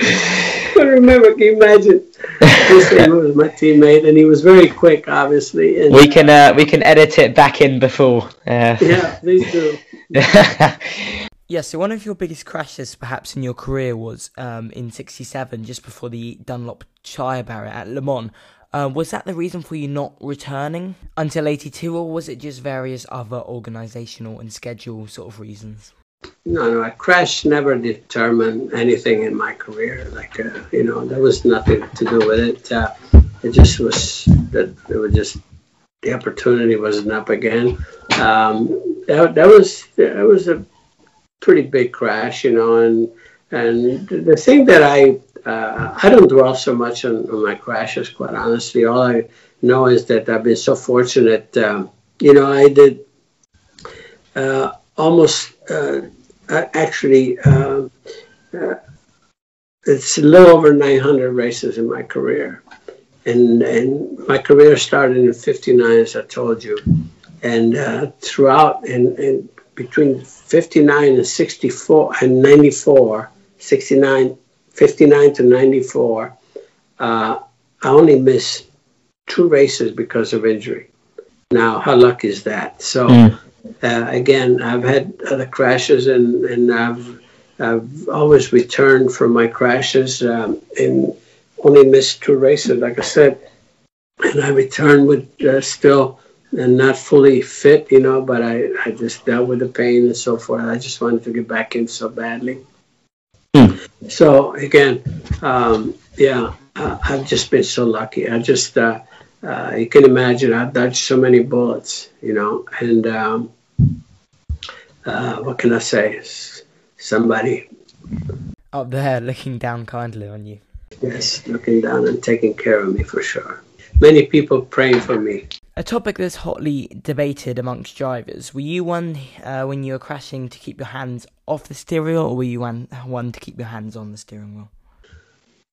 remember. Can you imagine? Chris was my teammate, and he was very quick, obviously. And, we can uh, we can edit it back in before. Uh... Yeah, please do. Yeah, so one of your biggest crashes, perhaps in your career, was um, in '67, just before the Dunlop Tyre Barrier at Le Mans. Uh, was that the reason for you not returning until 82, or was it just various other organisational and schedule sort of reasons? No, no, a crash never determined anything in my career. Like, uh, you know, there was nothing to do with it. Uh, it just was that it was just the opportunity wasn't up again. Um, that, that was that was a pretty big crash, you know, and and the thing that I uh, I don't dwell so much on, on, my crashes, quite honestly. All I know is that I've been so fortunate. Um, you know, I did uh, almost uh, actually. Um, uh, it's a little over 900 races in my career, and and my career started in '59, as I told you, and uh, throughout and, and between 59 and 64 and 94, 69 59 to 94, uh, I only missed two races because of injury. Now, how lucky is that? So, mm. uh, again, I've had other crashes and, and I've, I've always returned from my crashes um, and only missed two races, like I said. And I returned with uh, still and not fully fit, you know, but I, I just dealt with the pain and so forth. I just wanted to get back in so badly. Mm. So again, um, yeah, I, have just been so lucky. I just, uh, uh, you can imagine, I've dodged so many bullets, you know, and um, uh, what can I say? Somebody up there looking down kindly on you. Yes, looking down and taking care of me for sure. Many people praying for me. A topic that's hotly debated amongst drivers. Were you one uh, when you were crashing to keep your hands off the steering wheel, or were you one, one to keep your hands on the steering wheel?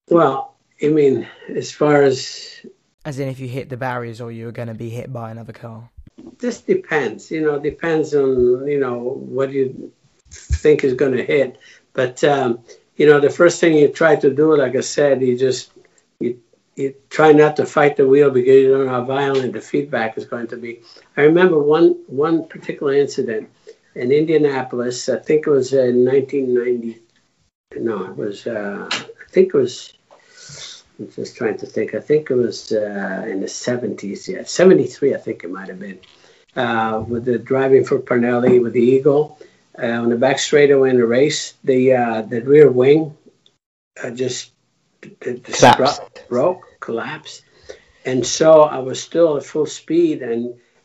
Well, I mean, as far as. As in, if you hit the barriers or you were going to be hit by another car? This depends. You know, depends on, you know, what you think is going to hit. But, um, you know, the first thing you try to do, like I said, you just you you try not to fight the wheel because you don't know how violent the feedback is going to be. I remember one one particular incident in Indianapolis. I think it was in 1990. No, it was. Uh, I think it was. I'm just trying to think. I think it was uh, in the 70s. Yeah, 73. I think it might have been. Uh, with the driving for Parnelli with the Eagle uh, on the back straightaway in the race, the uh, the rear wing uh, just the, the broke, collapsed, and so I was still at full speed, and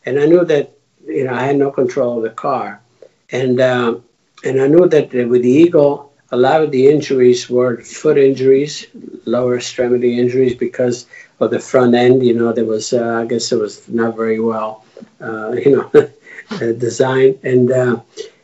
and I knew that you know I had no control of the car, and uh, and I knew that with the Eagle, a lot of the injuries were foot injuries, lower extremity injuries because of the front end. You know, there was, uh, I guess, it was not very well, uh, you know, designed. And uh,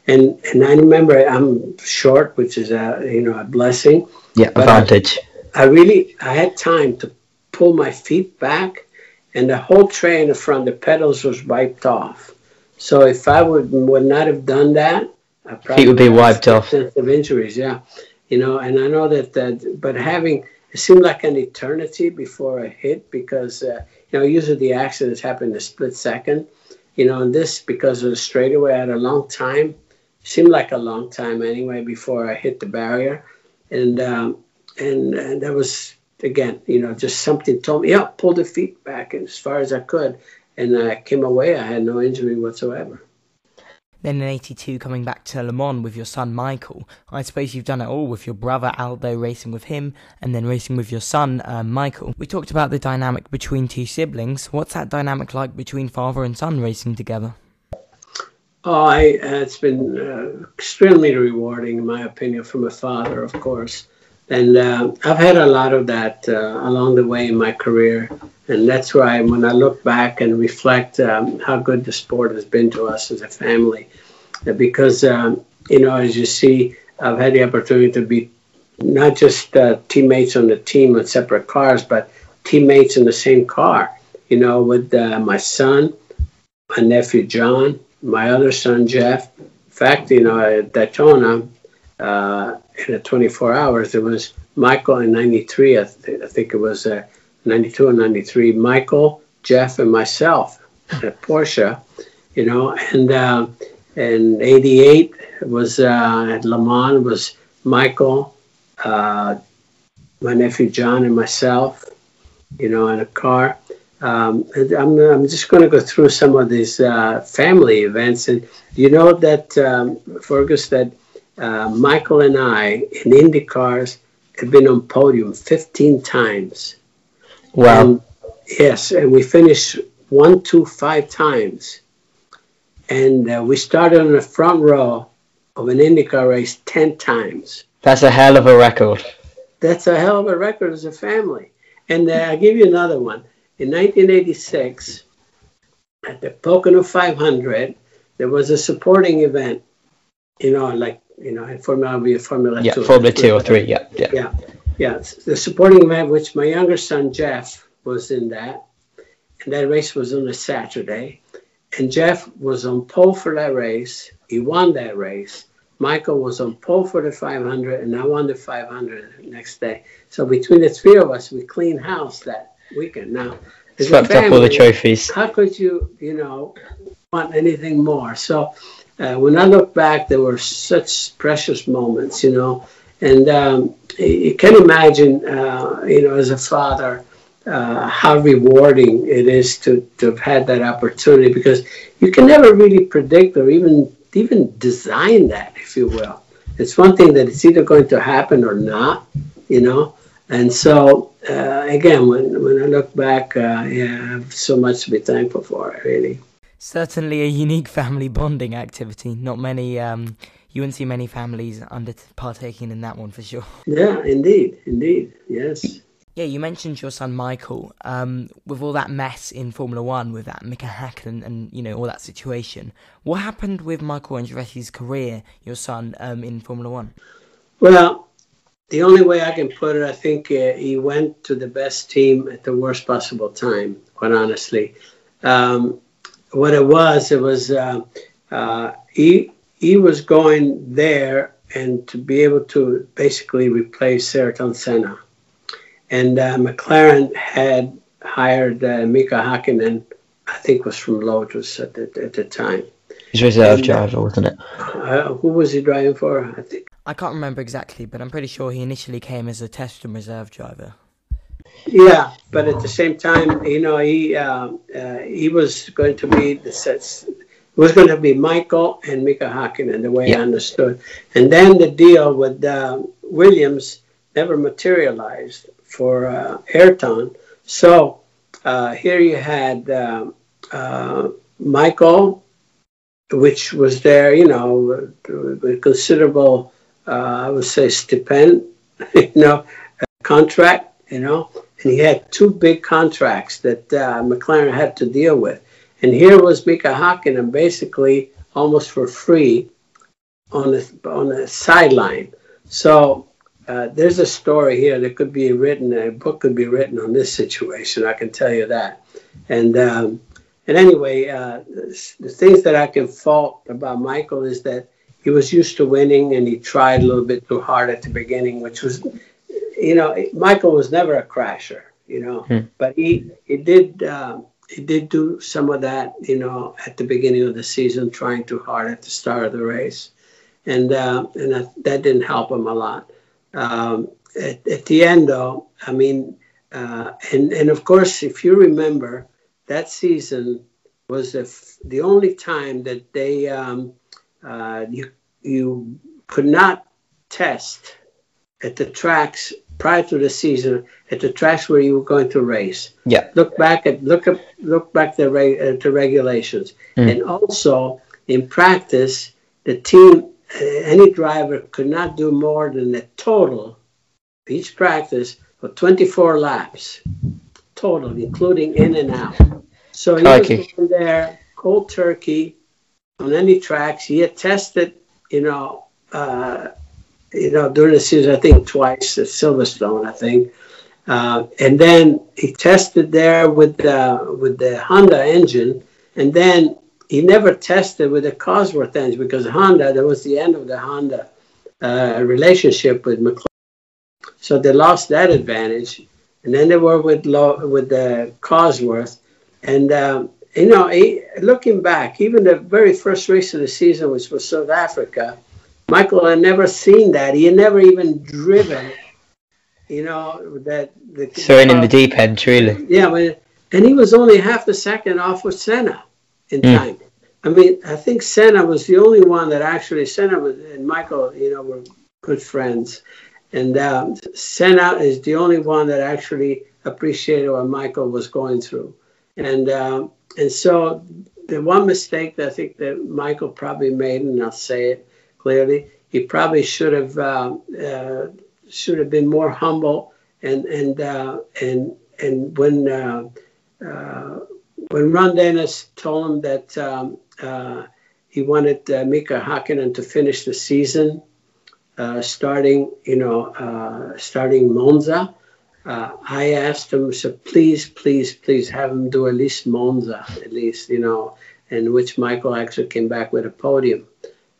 and and I remember I'm short, which is a you know a blessing. Yeah, advantage. I, I really I had time to pull my feet back, and the whole tray in the front, the pedals was wiped off. So if I would would not have done that, I probably feet would be wiped off. Of injuries, yeah, you know. And I know that that, but having it seemed like an eternity before I hit because uh, you know usually the accidents happen in a split second, you know. And this because of the straightaway, I had a long time. Seemed like a long time anyway before I hit the barrier, and um, and and that was again, you know, just something told me, yeah, pull the feet back as far as I could, and I came away. I had no injury whatsoever. Then in 82, coming back to Le Mans with your son Michael, I suppose you've done it all with your brother Aldo racing with him and then racing with your son uh, Michael. We talked about the dynamic between two siblings. What's that dynamic like between father and son racing together? Oh, I, uh, it's been uh, extremely rewarding, in my opinion, from a father, of course. And uh, I've had a lot of that uh, along the way in my career. And that's why when I look back and reflect um, how good the sport has been to us as a family, uh, because, um, you know, as you see, I've had the opportunity to be not just uh, teammates on the team with separate cars, but teammates in the same car, you know, with uh, my son, my nephew John, my other son Jeff. In fact, you know, at Daytona, uh, in a 24 hours, It was Michael in 93, I, th- I think it was uh, 92 and 93, Michael, Jeff, and myself at Porsche, you know, and uh, and 88 was uh, at Le Mans was Michael, uh, my nephew John, and myself, you know, in a car. Um, I'm, I'm just going to go through some of these uh, family events, and you know that um, Fergus that uh, Michael and I in Indy cars have been on podium 15 times. Wow. And, yes, and we finished one, two, five times. And uh, we started on the front row of an IndyCar race 10 times. That's a hell of a record. That's a hell of a record as a family. And uh, I'll give you another one. In 1986, at the Pocono 500, there was a supporting event, you know, like you know, in Formula be a Formula yeah, Two. Formula Two or Three, yeah, yeah, yeah, yeah. The supporting event, which my younger son Jeff was in that, and that race was on a Saturday, and Jeff was on pole for that race. He won that race. Michael was on pole for the 500, and I won the 500 the next day. So between the three of us, we cleaned house that weekend. Now, swept family, up all the trophies. How could you, you know, want anything more? So uh, when I look back, there were such precious moments, you know, and um, you can imagine, uh, you know, as a father, uh, how rewarding it is to, to have had that opportunity because you can never really predict or even even design that, if you will. It's one thing that it's either going to happen or not, you know. And so, uh, again, when, when I look back, uh, yeah, I have so much to be thankful for, really certainly a unique family bonding activity. Not many, um, you wouldn't see many families under partaking in that one for sure. Yeah, indeed, indeed, yes. Yeah, you mentioned your son Michael. Um, with all that mess in Formula One, with that Mika Hakkinen and you know all that situation, what happened with Michael Andretti's career, your son, um, in Formula One? Well, the only way I can put it, I think uh, he went to the best team at the worst possible time. Quite honestly, um, what it was, it was uh, uh, he he was going there and to be able to basically replace Ayrton Senna, and uh, McLaren had hired uh, Mika Hakkinen, I think was from Lotus at the, at the time. He's reserve and, uh, driver, wasn't it? Uh, who was he driving for? I think. I can't remember exactly, but I'm pretty sure he initially came as a test and reserve driver. Yeah, but at the same time, you know, he uh, uh, he was going to be the sets was going to be Michael and Mika Hakkinen, the way yeah. I understood. And then the deal with uh, Williams never materialized for uh, Ayrton. So uh, here you had uh, uh, Michael which was there, you know, with considerable, uh, I would say, stipend, you know, contract, you know, and he had two big contracts that uh, McLaren had to deal with. And here was Mika Hakkinen basically almost for free on the on the sideline. So uh, there's a story here that could be written, a book could be written on this situation. I can tell you that. And um, and anyway, uh, the, the things that I can fault about Michael is that he was used to winning and he tried a little bit too hard at the beginning, which was, you know, Michael was never a crasher, you know, hmm. but he he did. Uh, he did do some of that, you know, at the beginning of the season, trying too hard at the start of the race, and uh, and that, that, didn't help him a lot. Um, at, at, the end, though, I mean, uh, and and of course, if you remember, that season was the, the only time that they um, uh, you you could not test at the tracks prior to the season at the tracks where you were going to race. Yeah. Look back at look up look back the uh, to regulations, mm. and also in practice, the team uh, any driver could not do more than a total each practice for 24 laps total, including in and out. So he was going there cold turkey on any tracks. He had tested, you know. Uh, you know, during the season, I think twice at Silverstone, I think. Uh, and then he tested there with the, with the Honda engine. And then he never tested with the Cosworth engine because Honda, that was the end of the Honda uh, relationship with McLaren. So they lost that advantage. And then they were with, with the Cosworth. And, um, you know, he, looking back, even the very first race of the season, which was South Africa, Michael had never seen that. He had never even driven, you know, that. The, Throwing in the deep end, truly. Yeah, but, and he was only half a second off of Senna in mm. time. I mean, I think Senna was the only one that actually, Senna was, and Michael, you know, were good friends. And um, Senna is the only one that actually appreciated what Michael was going through. And, um, and so the one mistake that I think that Michael probably made, and I'll say it, clearly. He probably should have uh, uh, should have been more humble and and uh, and and when uh, uh, when Ron Dennis told him that um, uh, he wanted Mika Hakkinen to finish the season, starting you know starting Monza. I asked him, so please, please, please have him do at least Monza, at least, you know, in which Michael actually came back with a podium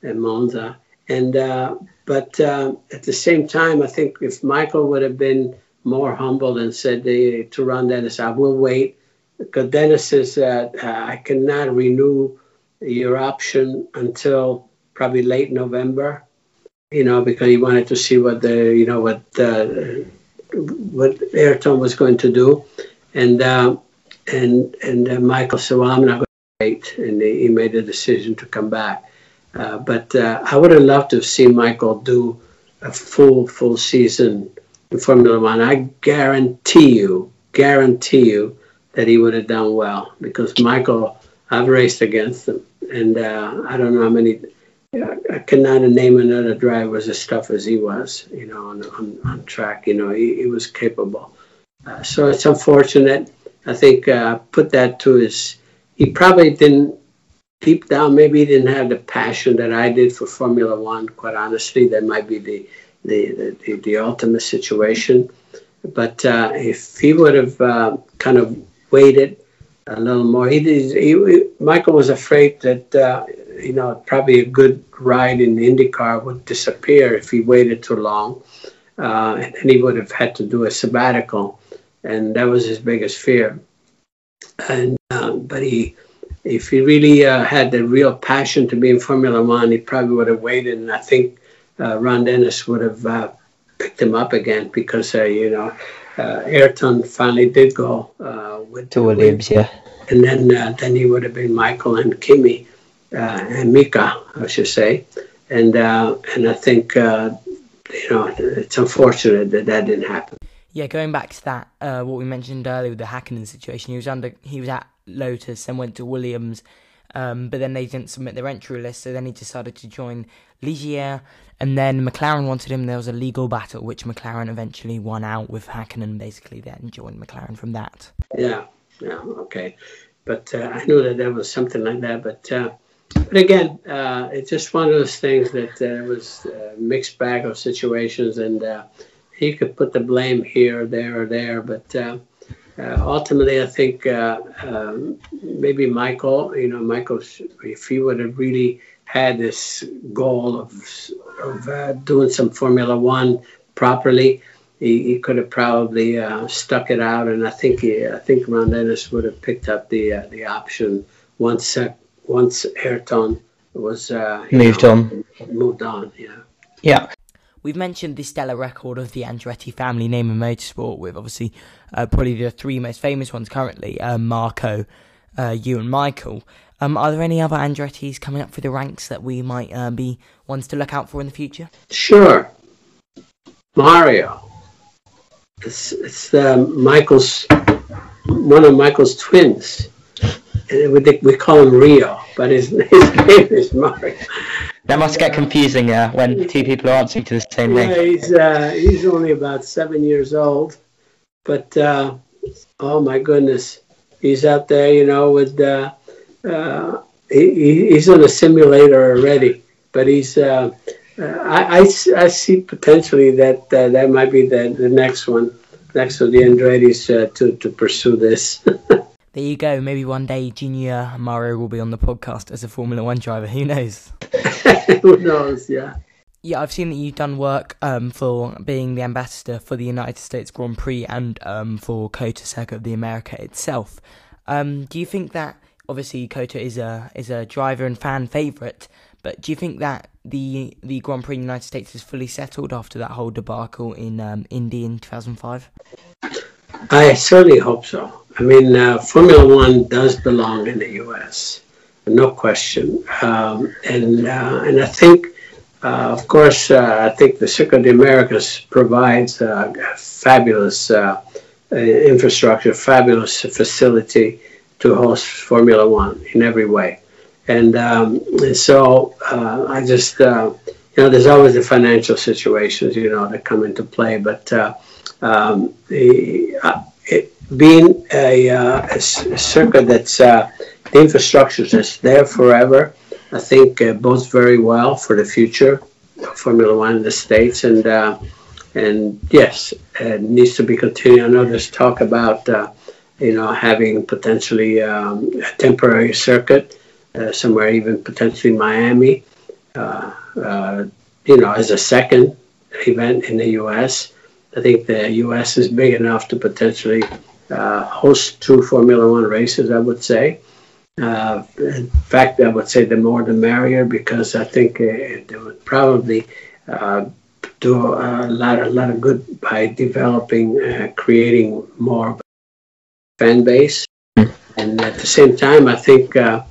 in Monza. And uh, but uh, at the same time, I think if Michael would have been more humble and said to Ron Dennis, "I will wait," because Dennis says that uh, I cannot renew your option until probably late November. You know, because he wanted to see what the you know what uh, what Ayrton was going to do, and uh, and and uh, Michael said, "Well, I'm not going to wait," and he made a decision to come back. Uh, but uh, I would have loved to have seen Michael do a full, full season in Formula One. I guarantee you, guarantee you that he would have done well because Michael, I've raced against him. And uh, I don't know how many, I cannot name another driver as tough as he was, you know, on, on, on track. You know, he, he was capable. Uh, so it's unfortunate. I think uh, put that to his, he probably didn't deep down, maybe he didn't have the passion that I did for Formula One. Quite honestly, that might be the the the, the ultimate situation. But uh, if he would have uh, kind of waited a little more, he, did, he Michael was afraid that uh, you know probably a good ride in the IndyCar would disappear if he waited too long, uh, and he would have had to do a sabbatical, and that was his biggest fear. And um, but he if he really uh, had the real passion to be in Formula One, he probably would have waited, and I think uh, Ron Dennis would have uh, picked him up again because uh, you know uh, Ayrton finally did go uh, with to Williams, yeah, and then then he would have been Michael and Kimi and Mika, I should say, and and I think you know it's unfortunate that that didn't happen. Yeah, going back to that, what we mentioned earlier with the Hakkinen situation, he was under, he was at Lotus, then went to Williams, Um, but then they didn't submit their entry list, so then he decided to join Ligier. And then McLaren wanted him. There was a legal battle, which McLaren eventually won out with Hakkinen. Basically, then joined McLaren from that. Yeah, yeah, okay. But uh, I knew that there was something like that. But uh, but again, uh, it's just one of those things that uh, was a mixed bag of situations, and uh, he could put the blame here, or there, or there. But uh, ultimately, I think uh, um, maybe Michael, you know, Michael, if he would have really had this goal of of uh, doing some Formula One properly, he, he could have probably uh, stuck it out, and I think he, I think Ron Dennis would have picked up the uh, the option once uh, once Ayrton was uh, Moved know, on. moved on. Yeah. Yeah. We've mentioned the stellar record of the Andretti family name in motorsport, with obviously uh, probably the three most famous ones currently: uh, Marco, uh, you, and Michael. Um, are there any other Andrettis coming up through the ranks that we might uh, be ones to look out for in the future? Sure. Mario. It's, it's um, Michael's, one of Michael's twins. We, we call him Rio, but his, his name is Mario. That must get confusing uh, when two people are answering to the same Yeah, name. he's, uh, he's only about seven years old. But, uh, oh my goodness, he's out there, you know, with, uh, uh, he, he- he's on a simulator already. But he's, uh, uh, I, I s- I see potentially that uh, that might be the, the next one, next of the Andretti's uh, to, to pursue this. There you go. Maybe one day Junior Mario will be on the podcast as a Formula One driver. Who knows? Who knows? Yeah. Yeah, I've seen that you've done work um, for being the ambassador for the United States Grand Prix and um, for COTA Circuit of the America itself. Um, do you think that obviously COTA is a is a driver and fan favourite, but do you think that the the Grand Prix in the United States is fully settled after that whole debacle in um, Indy in 2005? I certainly hope so. I mean, uh, Formula One does belong in the U.S., no question. Um, and uh, and I think, uh, of course, uh, I think the Circuit the Americas provides a fabulous uh, uh, infrastructure, fabulous facility to host Formula One in every way. And, um, and so uh, I just, you know, there's always the financial situations, you know, that come into play, but. Um, the, it, being a, a circuit that's the infrastructure is there forever, I think uh, bodes very well for the future Formula One in the states, and uh, and yes, it needs to be continued. I know there's talk about uh, you know having potentially um, a temporary circuit uh, somewhere, even potentially Miami, uh, uh, you know, as a second event in the U.S. I think the U.S. is big enough to potentially host two Formula One races. I would say. Uh, in fact, I would say the more the merrier because I think uh, it would probably uh, do a lot, a lot of good by developing, uh, creating more of a fan base, and at the same time, I think. Uh,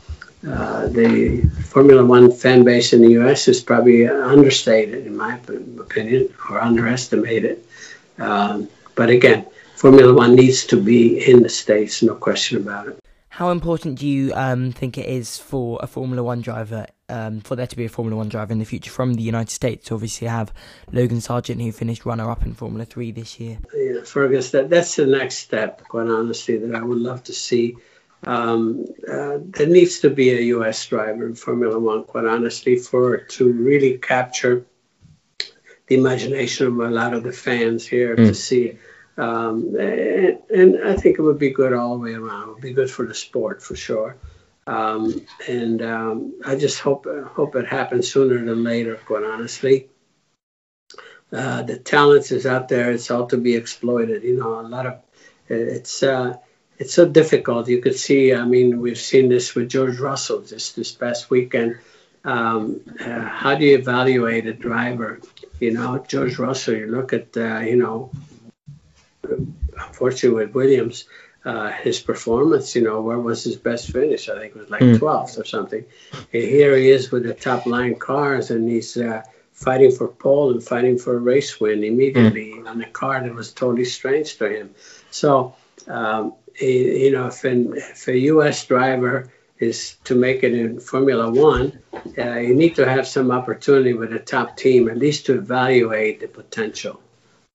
uh, the Formula One fan base in the U.S. is probably understated, in my opinion, or underestimated. Um, but again, Formula One needs to be in the States, no question about it. How important do you um, think it is for a Formula One driver, um, for there to be a Formula One driver in the future from the United States? Obviously, have Logan Sargent, who finished runner-up in Formula Three this year. Yeah, Fergus, that, that's the next step, quite honestly, that I would love to see. Um, uh, there needs to be a U.S. driver in Formula One, quite honestly, for to really capture the imagination of a lot of the fans here to see. Um, and, and I think it would be good all the way around. It would be good for the sport for sure. Um, and um, I just hope hope it happens sooner than later. Quite honestly, uh, the talent is out there. It's all to be exploited. You know, a lot of it's uh, it's so difficult. You could see. I mean, we've seen this with George Russell just this past weekend. Um, uh, how do you evaluate a driver? You know, George Russell. You look at uh, you know, unfortunately with Williams, uh, his performance. You know, where was his best finish? I think it was like Mm. 12th or something. And here he is with the top line cars, and he's uh, fighting for pole and fighting for a race win immediately on a car that was totally strange to him. So, um, he- you know, if, an, if a U.S. driver is to make it in Formula One, uh, you need to have some opportunity with a top team, at least to evaluate the potential,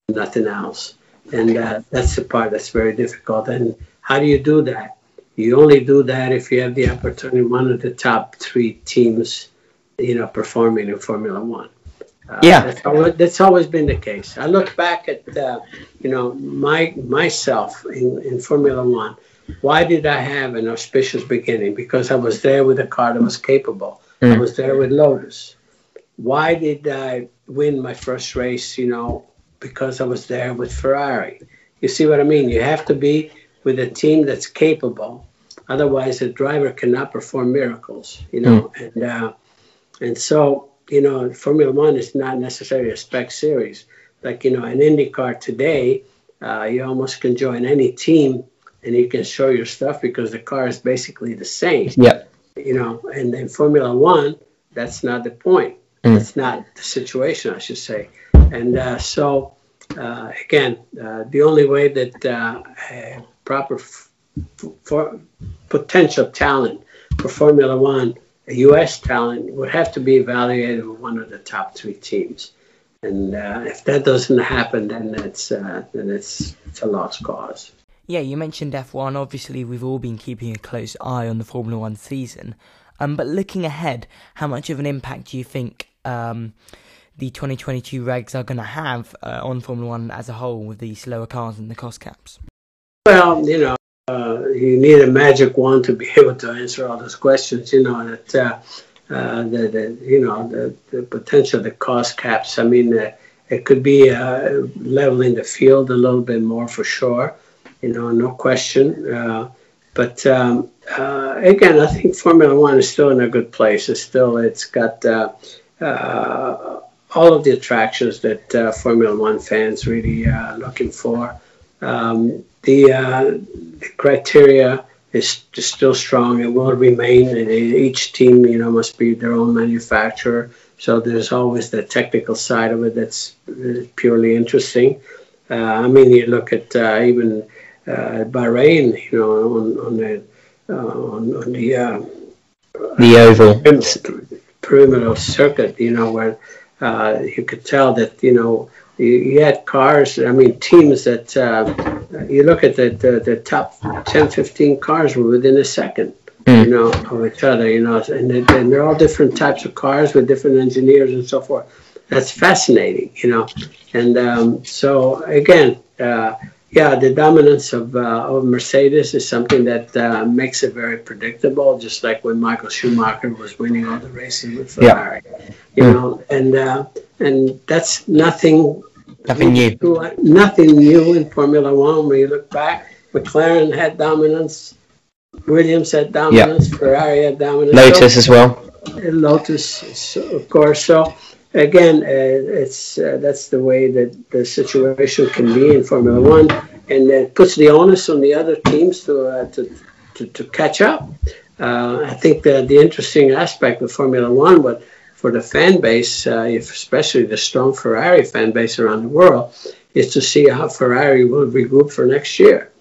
nothing else. And uh, that's the part that's very difficult. And how do you do that? You only do that if you have the opportunity, one of the top three teams, you know, performing in Formula One. Uh, yeah, that's always, that's always, been the case. I look back at, uh, you know, my myself in, in Formula One. Why did I have an auspicious beginning? Because I was there with a car that was capable. Mm. I was there with Lotus. Why did I win my first race? You know, because I was there with Ferrari. You see what I mean? You have to be with a team that's capable. Otherwise, a driver cannot perform miracles. You know, mm. and uh, and so you know, Formula One is not necessarily a spec series. Like, you know, an IndyCar today, uh, you almost can join any team and you can show your stuff because the car is basically the same. Yeah. You know, and in Formula One, that's not the point. Mm. That's not the situation, I should say. And uh, so, uh, again, uh, the only way that proper f- for potential talent for Formula One a U.S. talent would have to be evaluated with one of the top three teams. And uh, if that doesn't happen, then it's uh, then it's it's a lost cause. Yeah, you mentioned F1. Obviously, we've all been keeping a close eye on the Formula One season. Um, but looking ahead, how much of an impact do you think um, the 2022 regs are going to have uh, on Formula One as a whole with the slower cars and the cost caps? Well, you know, uh, you need a magic wand to be able to answer all those questions. You know that uh, uh, the, the you know the, the potential, of the cost caps. I mean, uh, it could be uh, leveling the field a little bit more for sure. You know, no question. Uh, but um, again, I think Formula One is still in a good place. It's still it's got all of the attractions that Formula One fans really are looking for. Um, the, uh, the, criteria is, still strong. It will remain. And each team, you know, must be their own manufacturer. So there's always the technical side of it that's purely interesting. Uh, I mean, you look at uh, even uh, Bahrain, you know, on, on the uh, on, on, the uh, the oval perimeter circuit, you know, where you could tell that you know you, you had cars, I mean, teams that uh, you look at the, the, the, top 10, 15 cars were within a second, mm. you know, of each other, you know, and, they, and they're all different types of cars with different engineers and so forth. That's fascinating, you know. And um, so, again, uh, yeah, the dominance of, uh, of Mercedes is something that uh, makes it very predictable, just like when Michael Schumacher was winning all the races with Ferrari, yeah. You mm. know, and uh, and that's nothing Nothing new. Nothing new in Formula One. When you look back, McLaren had dominance, Williams had dominance. Ferrari had dominance. Lotus so, as well. Lotus, of course. So again, uh, it's uh, that's the way that the situation can be in Formula One, and it puts the onus on the other teams to uh, to, to, to catch up. Uh, I think the the interesting aspect of Formula One, but for the fan base, uh, especially the strong Ferrari fan base around the world, is to see how Ferrari will regroup for next year.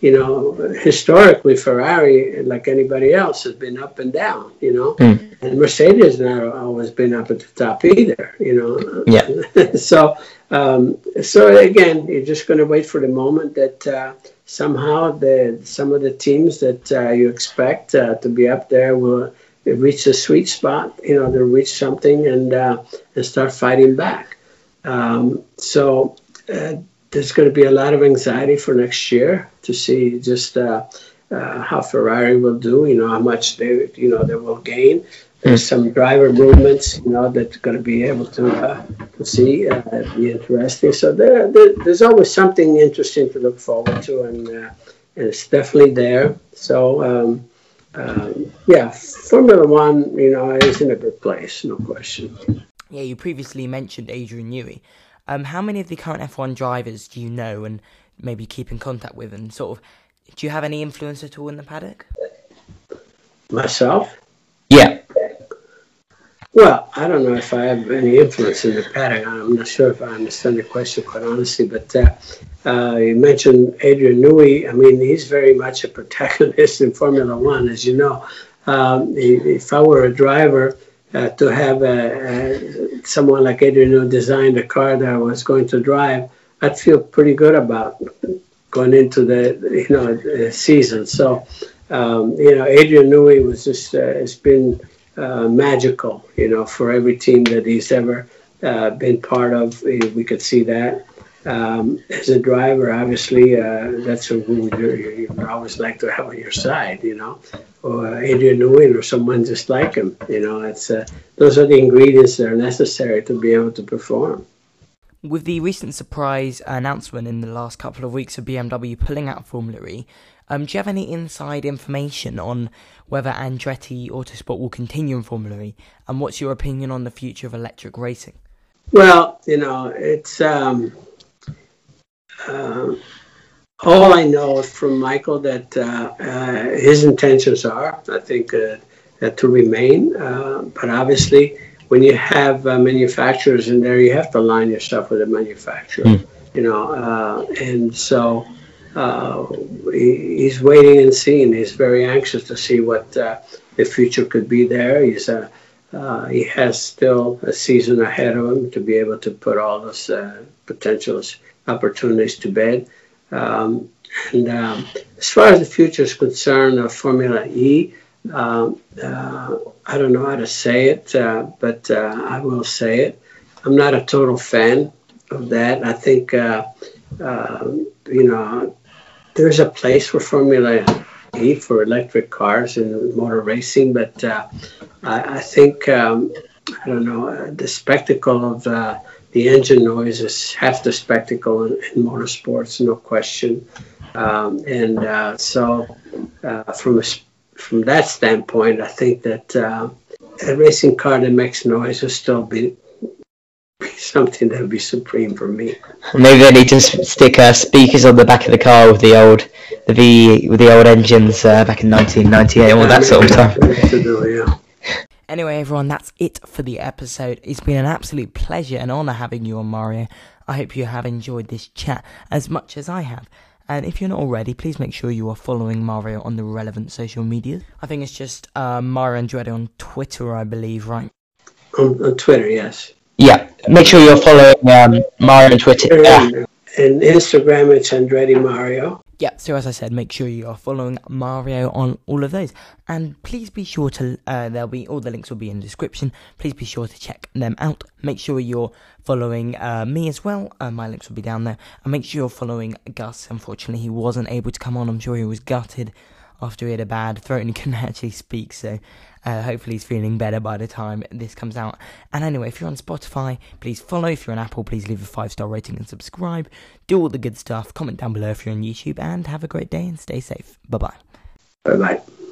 You know, historically, Ferrari, like anybody else, has been up and down. You know, mm. and Mercedes not always been up at the top either. You know, yeah. so, um, so again, you're just going to wait for the moment that uh, somehow the some of the teams that uh, you expect uh, to be up there will reach a sweet spot, you know, they'll reach something and uh, and start fighting back. Um, so uh, there's going to be a lot of anxiety for next year to see just uh, uh how Ferrari will do. You know, how much they you know they will gain. There's hmm. some driver movements, you know, that's going to be able to uh, to see. Uh, be interesting. So there, there, there's always something interesting to look forward to, and and it's definitely there. So. Um, um, yeah, Formula One, you know, is in a good place, no question. Yeah, you previously mentioned Adrian Newey. Um, how many of the current F1 drivers do you know and maybe keep in contact with, and sort of, do you have any influence at all in the paddock? Myself? Yeah. Well, I don't know if I have any influence in the paddock. I'm not sure if I understand the question quite honestly, but uh, uh, you mentioned Adrian Newey. I mean, he's very much a protagonist in Formula One, as you know. um, if I were a driver, uh, to have a, a, someone like Adrian who design a car that I was going to drive, I'd feel pretty good about going into the you know season. So um, you know, Adrian Newey was just uh, has been uh, magical. You know, for every team that he's ever uh, been part of, we could see that. Um, as a driver, obviously, uh, that's who you would always like to have on your side, you know, or Adrian Newey or someone just like him. You know, it's uh, those are the ingredients that are necessary to be able to perform. With the recent surprise announcement in the last couple of weeks of BMW pulling out Formula E, um, do you have any inside information on whether Andretti Autosport will continue in Formula E, and what's your opinion on the future of electric racing? Well, you know, it's um, uh, all I know from Michael that uh, uh, his intentions are, I think, uh, to remain. Uh, but obviously, when you have uh, manufacturers in there, you have to align yourself with the manufacturer. Mm. You know, and so he, he's waiting and seeing. He's very anxious to see what the future could be there. He's a uh, he has still a season ahead of him to be able to put all those uh, potential opportunities to bed. Um, and um, as far as the future is concerned of Formula E, um, uh, I don't know how to say it, uh, but uh, I will say it. I'm not a total fan of that. I think, uh, you know, there's a place for Formula E for electric cars and motor racing, but uh, I, I, think um, I don't know uh, the spectacle of uh, the engine noise is half the spectacle in, in motorsports, no question. Um, and uh, so, uh, from a, from that standpoint, I think that uh, a racing car that makes noise will still be something that would be supreme for me. Maybe they need to stick uh, speakers on the back of the car with the old the V with the old engines uh, back in 1998 all that sort of time. Anyway, everyone, that's it for the episode. It's been an absolute pleasure and honor having you on Mario. I hope you have enjoyed this chat as much as I have. And if you're not already, please make sure you are following Mario on the relevant social media. I think it's just uh, Mario Andretti on Twitter, I believe, right? On, on Twitter, yes. Yeah, make sure you're following um, Mario on Twitter. Yeah. And Instagram, it's Andretti Mario. Yeah, so as I said, make sure you are following Mario on all of those. And please be sure to, uh, there'll be, all the links will be in the description. Please be sure to check them out. Make sure you're following uh, me as well. Uh, my links will be down there. And make sure you're following Gus. Unfortunately, he wasn't able to come on. I'm sure he was gutted after he had a bad throat and he couldn't actually speak. So uh, hopefully he's feeling better by the time this comes out. And anyway, if you're on Spotify, please follow. If you're on Apple, please leave a five star rating and subscribe. Do all the good stuff. Comment down below if you're on YouTube, and have a great day and stay safe. Bye bye. Bye bye.